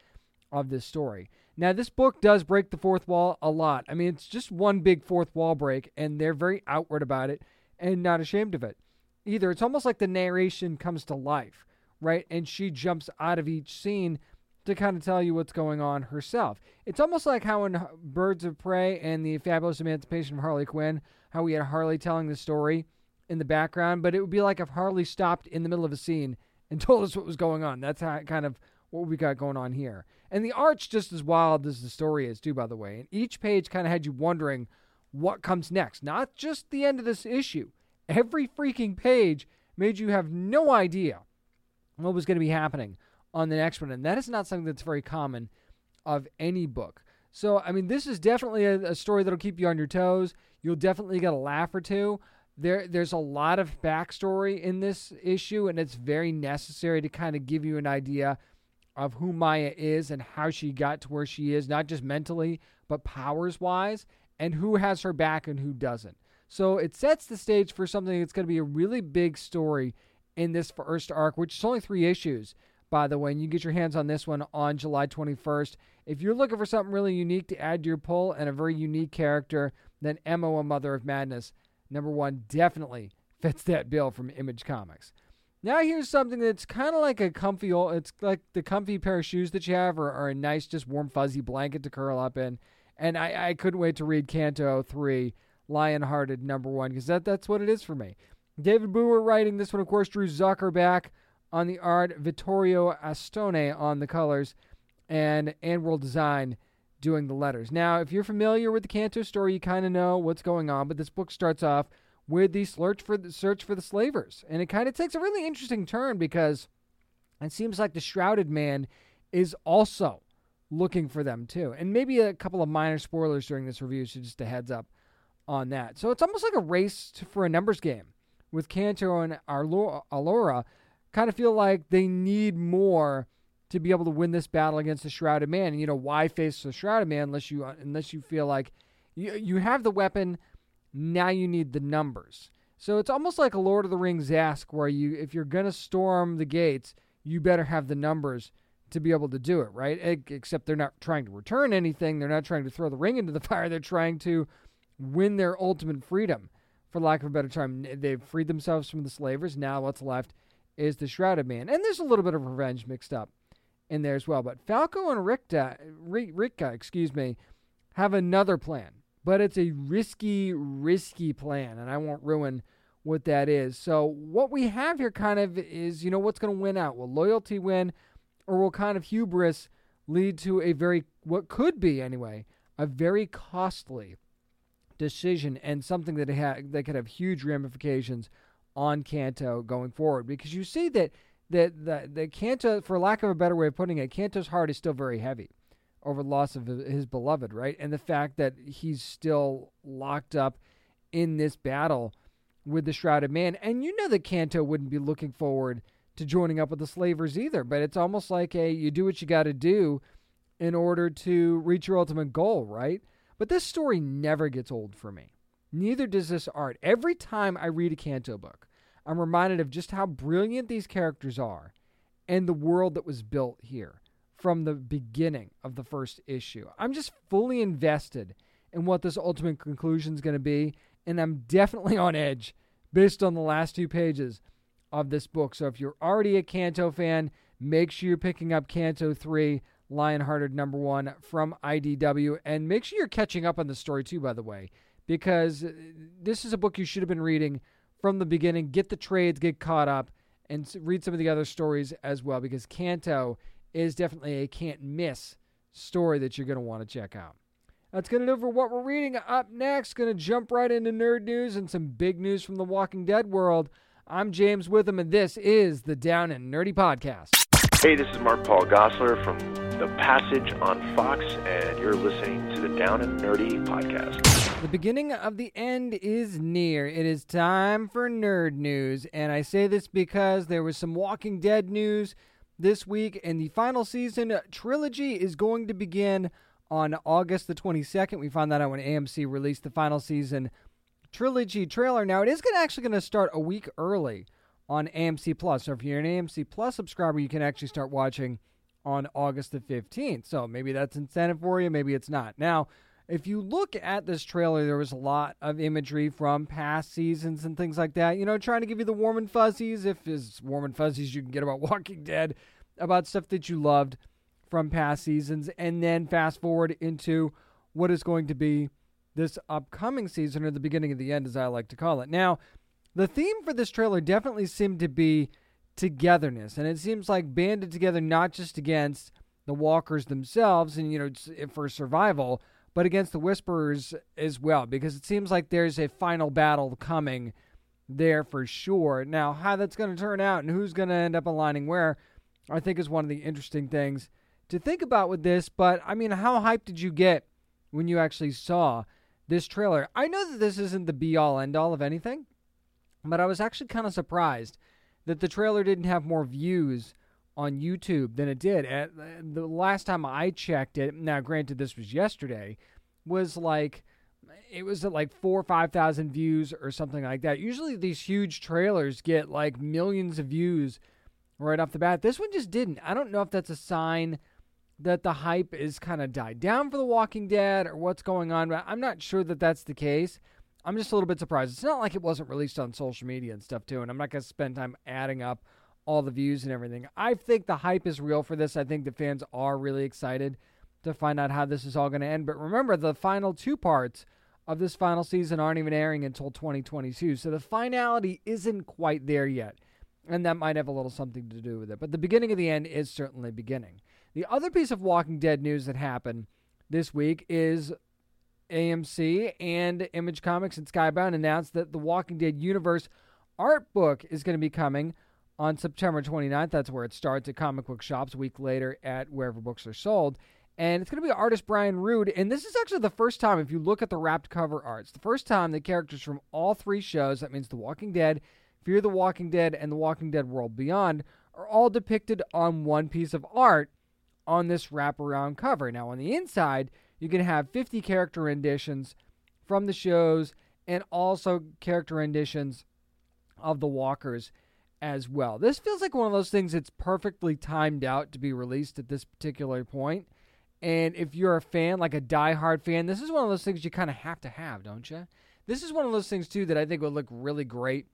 of this story. Now, this book does break the fourth wall a lot. I mean, it's just one big fourth wall break, and they're very outward about it and not ashamed of it either. It's almost like the narration comes to life, right? And she jumps out of each scene to kind of tell you what's going on herself. It's almost like how in Birds of Prey and the Fabulous Emancipation of Harley Quinn, how we had Harley telling the story in the background, but it would be like if Harley stopped in the middle of a scene and <laughs> told us what was going on. That's how kind of what we got going on here. And the art's just as wild as the story is, too, by the way. And each page kind of had you wondering what comes next. Not just the end of this issue. Every freaking page made you have no idea what was going to be happening on the next one. And that is not something that's very common of any book. So, I mean, this is definitely a, a story that'll keep you on your toes. You'll definitely get a laugh or two. There, there's a lot of backstory in this issue, and it's very necessary to kind of give you an idea of who Maya is and how she got to where she is, not just mentally, but powers wise, and who has her back and who doesn't. So it sets the stage for something that's going to be a really big story in this first arc, which is only three issues by the way. And you get your hands on this one on July 21st. If you're looking for something really unique to add to your pull and a very unique character, then Mo, a Mother of Madness, number one, definitely fits that bill from Image Comics. Now here's something that's kind of like a comfy, old. it's like the comfy pair of shoes that you have, or, or a nice, just warm, fuzzy blanket to curl up in. And I, I couldn't wait to read Canto 3, Lionhearted number one, because that, that's what it is for me. David Booher writing this one, of course, Drew Zucker back on the art, Vittorio Astone on the colors, and AndWorld Design doing the letters. Now, if you're familiar with the Canto story, you kind of know what's going on, but this book starts off with the search for the search for the slavers, and it kind of takes a really interesting turn because it seems like the shrouded man is also looking for them too, and maybe a couple of minor spoilers during this review, so just a heads up on that. So it's almost like a race to, for a numbers game with Canto and Alura kind of feel like they need more to be able to win this battle against the Shrouded Man. And you know why face the Shrouded Man unless you uh, unless you feel like you you have the weapon Now you need the numbers. So it's almost like a Lord of the Rings ask where you, if you're gonna storm the gates, you better have the numbers to be able to do it, right? Except they're not trying to return anything. They're not trying to throw the ring into the <laughs> fire. They're trying to win their ultimate freedom, for lack of a better term. They've freed themselves from the slavers. Now what's left is the Shrouded Man. And there's a little bit of revenge mixed up in there as well. But Falco and Ritka, uh, Ritka, excuse me, have another plan. But it's a risky, risky plan. And I won't ruin what that is. So what we have here kind of is, you know, what's going to win out? Will loyalty win? Or will kind of hubris lead to a very, what could be anyway, a very costly decision and something that, ha- that could have huge ramifications on Canto going forward? Because you see that that the, the Canto, for lack of a better way of putting it, Canto's heart is still very heavy over the loss of his beloved, right? And the fact that he's still locked up in this battle with the Shrouded Man. And you know that Canto wouldn't be looking forward to joining up with the slavers either. But it's almost like a you do what you got to do in order to reach your ultimate goal, right? But this story never gets old for me. Neither does this art. Every time I read a Canto book, I'm reminded of just how brilliant these characters are and the world that was built here from the beginning of the first issue. I'm just fully invested in what this ultimate conclusion is going to be, and I'm definitely on edge based on the last two pages of this book. So if you're already a Canto fan, make sure you're picking up Canto 3, Lionhearted number 1 from IDW, and make sure you're catching up on the story too, by the way, because uh, this is a book you should have been reading from the beginning. Get the trades, get caught up, and read some of the other stories as well, because Canto is definitely a can't miss story that you're going to want to check out. That's going to do for what we're reading. Up next, going to jump right into nerd news and some big news from the Walking Dead world. I'm James Witham, and this is the Down and Nerdy Podcast.
Hey, this is Mark Paul Gosselaar from The Passage on Fox, and you're listening to the Down and Nerdy Podcast.
The beginning of the end is near. It is time for nerd news, and I say this because there was some Walking Dead news this week, and the final season trilogy is going to begin on August the 22nd. We found that out when AMC released the final season trilogy trailer. Now it is to actually going to start a week early on AMC Plus. So if you're an AMC Plus subscriber, you can actually start watching on August the 15th. So maybe that's incentive for you, maybe it's not. Now, if you look at this trailer, there was a lot of imagery from past seasons and things like that. You know, trying to give you the warm and fuzzies, if as warm and fuzzies you can get about <laughs> Walking Dead, about stuff that you loved from past seasons, and then fast forward into what is going to be this upcoming season or the beginning of the end, as I like to call it. Now, the theme for this trailer definitely seemed to be togetherness, and it seems like banded together not just against the walkers themselves and, you know, eh, for survival, but against the whisperers as well, because it seems like there's a final battle coming there for sure. Now, how that's going to turn out and who's going to end up aligning where, I think is one of the interesting things to think about with this. But I mean, how hyped did you get when you actually saw this trailer. I know that this isn't the be all end all of anything, but I was actually kind of surprised that the trailer didn't have more views on YouTube than it did. At the last time I checked it, now granted this was yesterday, was like it was at like four or five thousand views or something like that. Usually these huge trailers get like millions of views right off the bat. This one just didn't. I don't know if that's a sign that the hype is kind of died down for The Walking Dead or what's going on. But I'm not sure that that's the case. I'm just a little bit surprised. It's not like it wasn't released on social media and stuff too, and I'm not going to spend time adding up all the views and everything. I think the hype is real for this. I think the fans are really excited to find out how this is all going to end. But remember, the final two parts of this final season aren't even airing until 2022, so the finality isn't quite there yet. And that might have a little something to do with it. But the beginning of the end is certainly beginning. The other piece of Walking Dead news that happened this week is AMC and Image Comics and Skybound announced that the Walking Dead universe art book is going to be coming on September 29th. That's where it starts at comic book shops. A week later at wherever books are sold. And it's going to be artist Brian Rude. And this is actually the first time, if you look at the wrapped cover arts, the first time the characters from all three shows, that means The Walking Dead, Fear the Walking Dead, and The Walking Dead World Beyond, are all depicted on one piece of art on this wraparound cover. Now, on the inside, you can have 50 character renditions from the shows and also character renditions of the walkers as well. This feels like one of those things that's perfectly timed out to be released at this particular point. And if you're a fan, like a die-hard fan, this is one of those things you kind of have to have, don't you? This is one of those things too that I think would look really great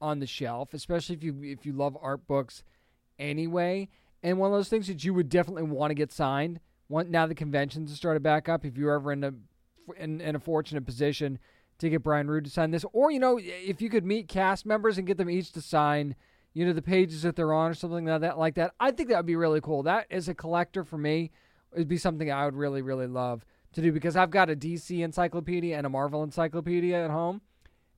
on the shelf, especially if you if you love art books anyway. And one of those things that you would definitely want to get signed. One, now the conventions have started back up. If you're ever in a in, in a fortunate position to get Brian Rude to sign this, or you know, if you could meet cast members and get them each to sign, you know, the pages that they're on or something like that, like that, I think that would be really cool. That as a collector for me, would be something I would really, really love to do because I've got a DC encyclopedia and a Marvel encyclopedia at home,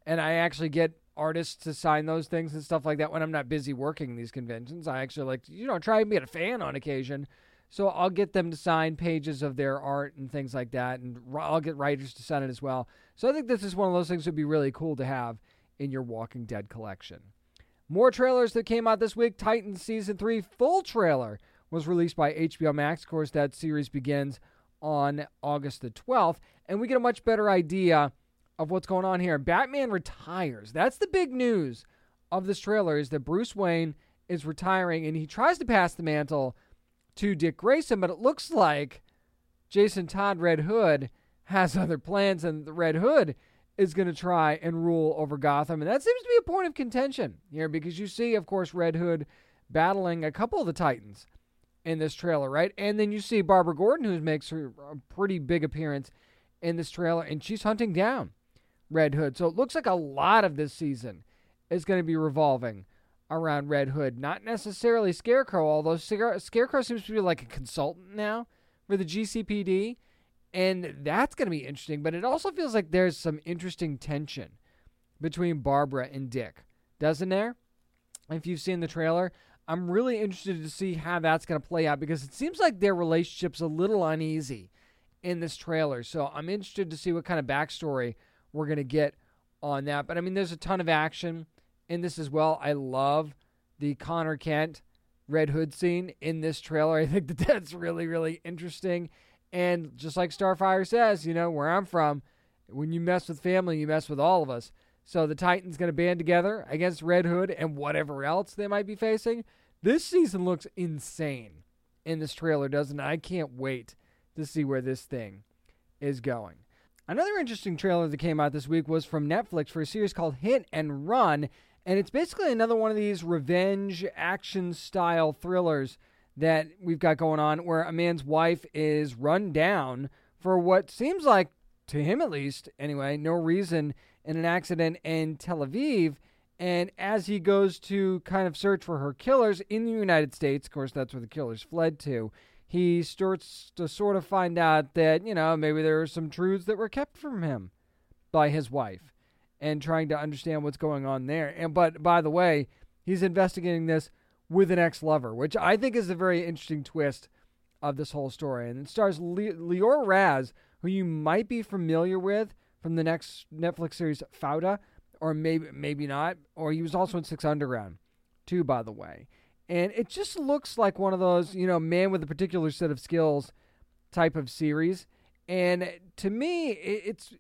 and I actually get artists to sign those things and stuff like that when I'm not busy working these conventions. I actually like you know, try and be a fan on occasion. So I'll get them to sign pages of their art and things like that, and I'll get writers to sign it as well. So I think this is one of those things that would be really cool to have in your Walking Dead collection. More trailers that came out this week. Titans season three full trailer was released by HBO Max. Of course, that series begins on August the 12th, and we get a much better idea of what's going on here. Batman retires. That's the big news of this trailer is that Bruce Wayne is retiring and he tries to pass the mantle to Dick Grayson, but it looks like Jason Todd Red Hood has other plans and the Red Hood is going to try and rule over Gotham. And that seems to be a point of contention here because you see, of course, Red Hood battling a couple of the Titans in this trailer, right? And then you see Barbara Gordon, who makes her a pretty big appearance in this trailer, and she's hunting down Red Hood. So it looks like a lot of this season is going to be revolving around Red Hood, not necessarily Scarecrow, although Scarecrow seems to be like a consultant now for the GCPD, and that's going to be interesting. But it also feels like there's some interesting tension between Barbara and Dick, doesn't there? If you've seen the trailer, I'm really interested to see how that's going to play out because it seems like their relationship's a little uneasy in this trailer. So I'm interested to see what kind of backstory we're going to get on that. But I mean, there's a ton of action in this as well. I love the Conner Kent Red Hood scene in this trailer. I think that <laughs> that's really, really interesting. And just like Starfire says, you know, where I'm from, when you mess with family, you mess with all of us. So the Titans going to band together against Red Hood and whatever else they might be facing. This season looks insane in this trailer, doesn't it? I can't wait to see where this thing is going. Another interesting trailer that came out this week was from Netflix for a series called Hit and Run, and it's basically another one of these revenge action style thrillers that we've got going on where a man's wife is run down for what seems like, to him at least, anyway, no reason in an accident in Tel Aviv. And as he goes to kind of search for her killers in the United States, of course, that's where the killers fled to, he starts to sort of find out that, you know, maybe there are some truths that were kept from him by his wife and trying to understand what's going on there. And but by the way, he's investigating this with an ex-lover, which I think is a very interesting twist of this whole story. And it stars Le- Lior Raz, who you might be familiar with from the next Netflix series Fauda or maybe maybe not. Or he was also in Six Underground, too, by the way. And it just looks like one of those, you know, man with a particular set of skills type of series. And to me, it's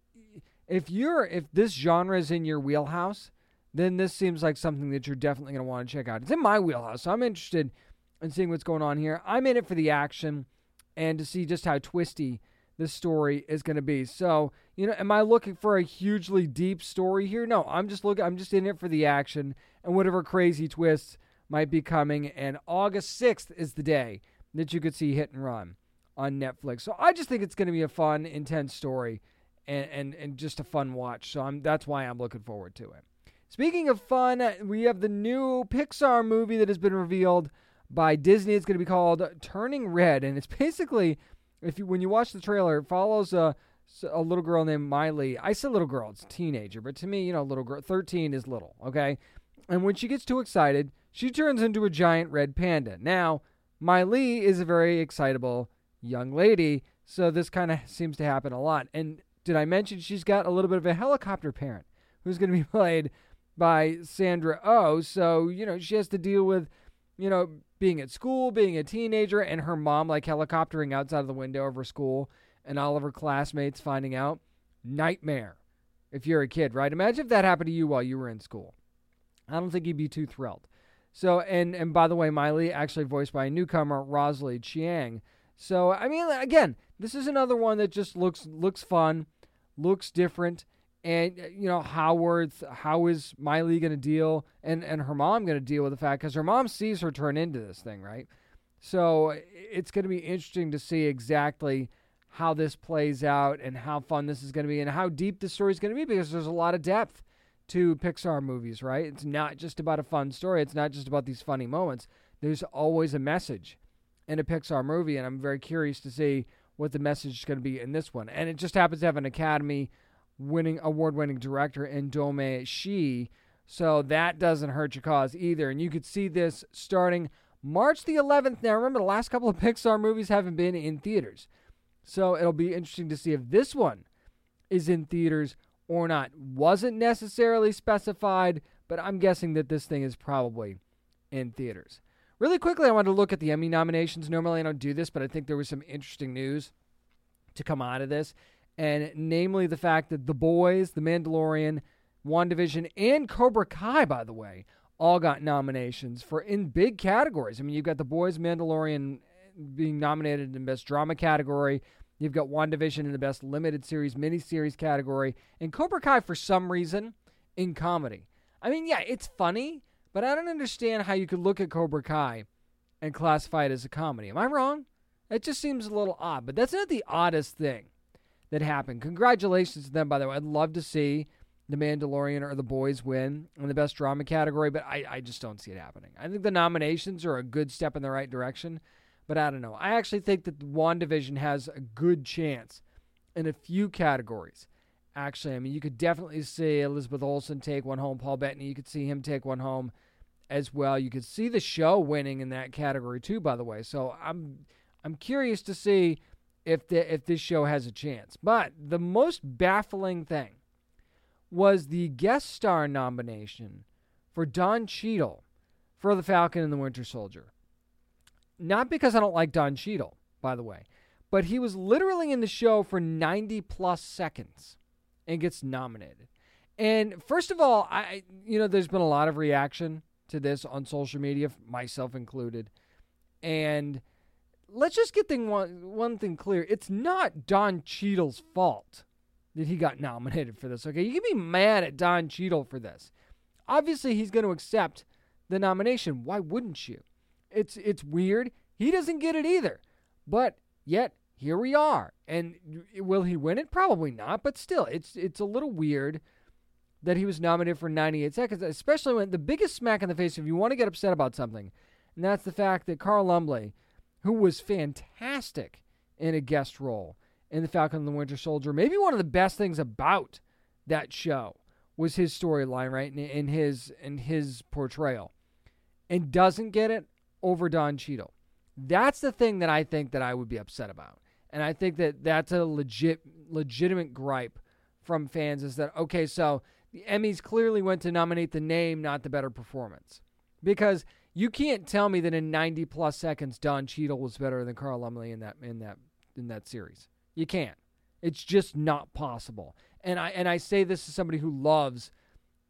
if you're if this genre is in your wheelhouse, then this seems like something that you're definitely going to want to check out. It's in my wheelhouse, so I'm interested in seeing what's going on here. I'm in it for the action and to see just how twisty this story is going to be. So, you know, am I looking for a hugely deep story here? No, I'm just looking I'm just in it for the action and whatever crazy twists might be coming and August 6th is the day that you could see Hit and Run on Netflix. So, I just think it's going to be a fun, intense story and and, and just a fun watch. So, I'm that's why I'm looking forward to it. Speaking of fun, we have the new Pixar movie that has been revealed by Disney. It's going to be called Turning Red and it's <laughs> basically if you when you watch the trailer, it follows a a little girl named Miley. I say little girl, it's a teenager, but to me, you know, little girl, 13 is little, okay? And when she gets too excited, she turns into a giant red panda. Now, Miley is a very excitable young lady, so this kind of seems to happen a lot. And did I mention she's got a little bit of a helicopter parent who's going to be <laughs> played by Sandra Oh? So, you know, she has to deal with, you know, being at school, being a teenager, and her mom like helicoptering outside of the window of her school, and all of her classmates finding out. Nightmare if you're a kid, right? Imagine if that happened to you while you were in school. I don't think you'd be too thrilled. So, and and by the way, Miley actually voiced by a newcomer, Rosalie Chiang. So, I mean, again, this is another one that just looks looks fun, looks different, and uh, you know, Howard, how is Miley going to deal, and and her mom going to deal with the fact because her mom sees her turn into this thing, right? So it's going to be interesting to see exactly how this plays out and how fun this is going to be and how deep the story is going to be because there's a lot of depth to Pixar movies, right? It's not just about a fun story, it's not just about these funny moments. There's always a message in a Pixar movie, and I'm very curious to see what the message is going to be in this one. And it just happens to have an Academy winning award winning director in Domee Shi. So that doesn't hurt your cause either. And you could see this starting March the 11th. Now, remember, the last couple of <laughs> Pixar movies haven't been in theaters. So it'll be interesting to see if this one is in theaters or not. Wasn't necessarily specified, but I'm guessing that this thing is probably in theaters. Really quickly, I wanted to look at the Emmy nominations. Normally, I don't do this, but I think there was some interesting news to come out of this, and namely the fact that The Boys, The Mandalorian, WandaVision, and Cobra Kai, by the way, all got nominations for in big categories. I mean, you've got The Boys, Mandalorian eh, being nominated in the Best Drama category. You've got WandaVision in the Best Limited Series, Miniseries category, and Cobra Kai for some reason in comedy. I mean, yeah, it's funny, but I don't understand how you could look at Cobra Kai and classify it as a comedy. Am I wrong? It just seems a little odd, but that's not the oddest thing that happened. Congratulations to them, by the way. I'd love to see The Mandalorian or The Boys win in the Best Drama category, but I, I just don't see it happening. I think the nominations are a good step in the right direction. But I don't know. I actually think that WandaVision has a good chance in a few categories. Actually, I mean, you could definitely see Elizabeth Olsen take one home. Paul Bettany, you could see him take one home as well. You could see the show winning in that category too. By the way, so I'm I'm curious to see if the if this show has a chance. But the most baffling thing was the guest star nomination for Don Cheadle for The Falcon and the Winter Soldier. Not because I don't like Don Cheadle, by the way, but he was literally in the show for 90 plus seconds and gets nominated. And first of all, I you know there's been a lot of reaction to this on social media, myself included. And let's just get thing one one thing clear. It's not Don Cheadle's fault that he got <laughs> nominated for this. Okay, you can be mad at Don Cheadle for this. Obviously, he's going to accept the nomination. Why wouldn't you? It's it's weird. He doesn't get it either. But yet here we are. And will he win it? Probably not, but still it's it's a little weird that he was nominated for 98 seconds, especially when the biggest smack in the face if you want to get upset about something. And that's the fact that Carl Lumbly, who was fantastic in a guest role in The Falcon and the Winter Soldier, maybe one of the best things about that show was his storyline, right? In his in his portrayal. And doesn't get it over Don Cheadle. That's the thing that I think that I would be upset about. And I think that that's a legit legitimate gripe from fans is that okay, so the Emmys clearly went to nominate the name, not the better performance. Because you can't tell me that in 90 plus seconds Don Cheadle was better than Carl Lumbly in that in that in that series. You can't. It's just not possible. And I and I say this as somebody who loves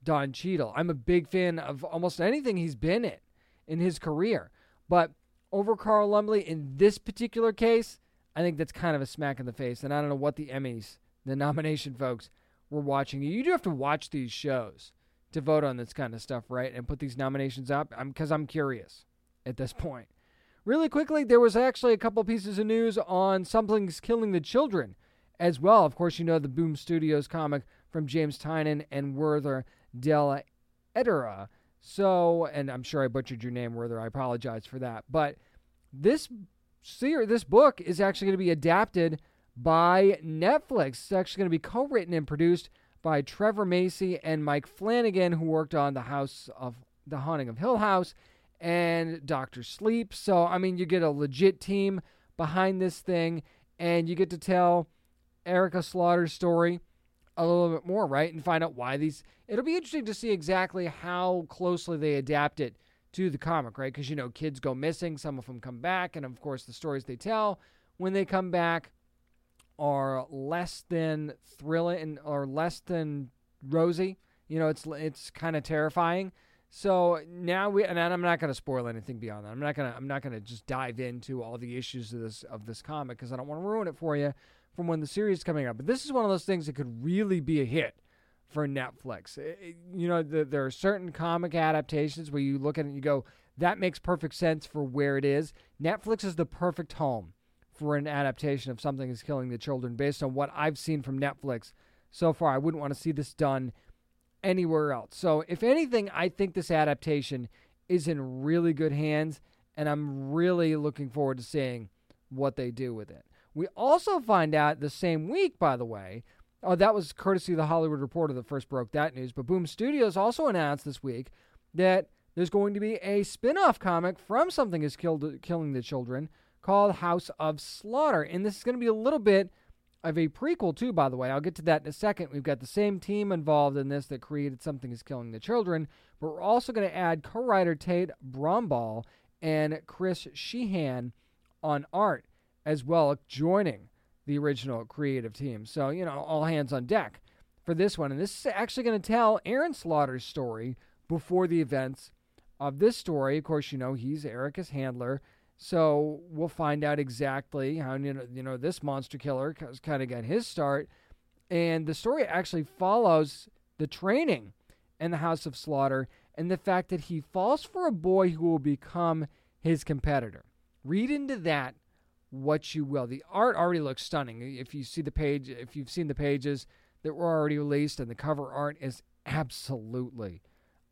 Don Cheadle. I'm a big fan of almost anything he's been in in his career. But over Carl Lumbly in this particular case, I think that's kind of a smack in the face. And I don't know what the Emmys, the nomination folks, were watching. You do have to watch these shows to vote on this kind of stuff, right? And put these nominations up. I'm because I'm curious at this point. Really quickly, there was actually a couple pieces of news on Something's Killing the Children as well. Of course, you know the Boom Studios comic from James Tynion and Werther Della Edera. So, and I'm sure I butchered your name, Werther. I apologize for that. But this series, this book is actually going to be adapted by Netflix. It's actually going to be co-written and produced by Trevor Macy and Mike Flanagan, who worked on the House of the Haunting of Hill House and Doctor Sleep. So, I mean, you get a legit team behind this thing, and you get to tell Erica Slaughter's story a little bit more, right? And find out why these. It'll be interesting to see exactly how closely they adapt it to the comic, right? Because, you know, kids go missing, some of them come back, and of course, the stories they tell when they come back are less than thrilling or less than rosy. You know, it's it's kind of terrifying. So now we and I'm not going to spoil anything beyond that. I'm not going to I'm not going to just dive into all the issues of this of this comic because I don't want to ruin it for you from when the series is coming up. But this is one of those things that could really be a hit for Netflix. It, you know, the, there are certain comic adaptations where you look at it and you go, that makes perfect sense for where it is. Netflix is the perfect home for an adaptation of something is killing the children based on what I've seen from Netflix so far. I wouldn't want to see this done anywhere else. So, if anything, I think this adaptation is in really good hands, and I'm really looking forward to seeing what they do with it. We also find out the same week, by the way, oh, that was courtesy of the Hollywood Reporter that first broke that news, but Boom Studios also announced this week that there's going to be a spin off comic from Something is Killed, Killing the Children called House of Slaughter. And this is going to be a little bit of a prequel, too, by the way. I'll get to that in a second. We've got the same team involved in this that created Something is Killing the Children, but we're also going to add co writer Tate Brombal and Chris Shehan on art as well, joining the original creative team. So, you know, all hands on deck for this one. And this is actually going to tell Aaron Slaughter's story before the events of this story. Of course, you know, he's Erica's handler. So we'll find out exactly how you know, you know this monster killer has kind of got his start, and the story actually follows the training in the House of Slaughter and the fact that he falls for a boy who will become his competitor. Read into that what you will. The art already looks stunning. If you see the page, if you've seen the pages that were already released, and the cover art is absolutely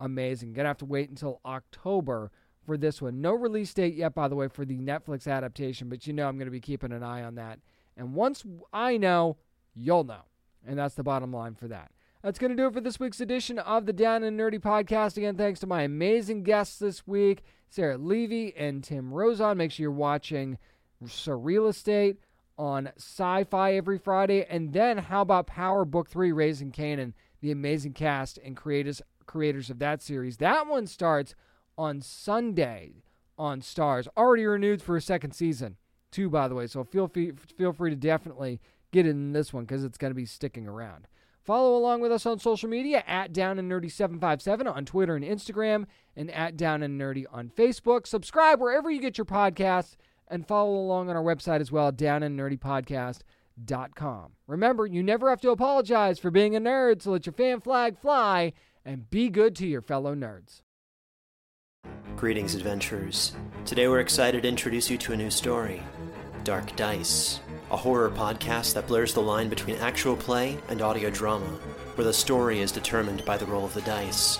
amazing. Gonna have to wait until October for this one. No release date yet, by the way, for the Netflix adaptation, but you know I'm to be keeping an eye on that. And once I know, you'll know. And that's the bottom line for that. That's going to do it for this week's edition of the Down and Nerdy podcast. Again, thanks to my amazing guests this week, Sarah Levy and Tim Rozon. Make sure you're watching SurrealEstate on Syfy every Friday. And then, how about Power Book 3 Raising Kanan, the amazing cast and creators, creators of that series? That one starts on Sunday on Starz, Already renewed for a second season, too, by the way. So feel free, feel free to definitely get in this one because it's going to be sticking around. Follow along with us on social media at Down and Nerdy 757 on Twitter and Instagram, and at Down and Nerdy on Facebook. Subscribe wherever you get your podcasts, and follow along on our website as well, downandnerdypodcast.com. Remember, you never have to apologize for being a nerd, so let your fan flag fly and be good to your fellow nerds.
Greetings, adventurers. Today we're excited to introduce you to a new story Dark Dice, a horror podcast that blurs the line between actual play and audio drama, where the story is determined by the roll of the dice.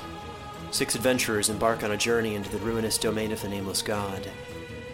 Six adventurers embark on a journey into the ruinous domain of the Nameless God.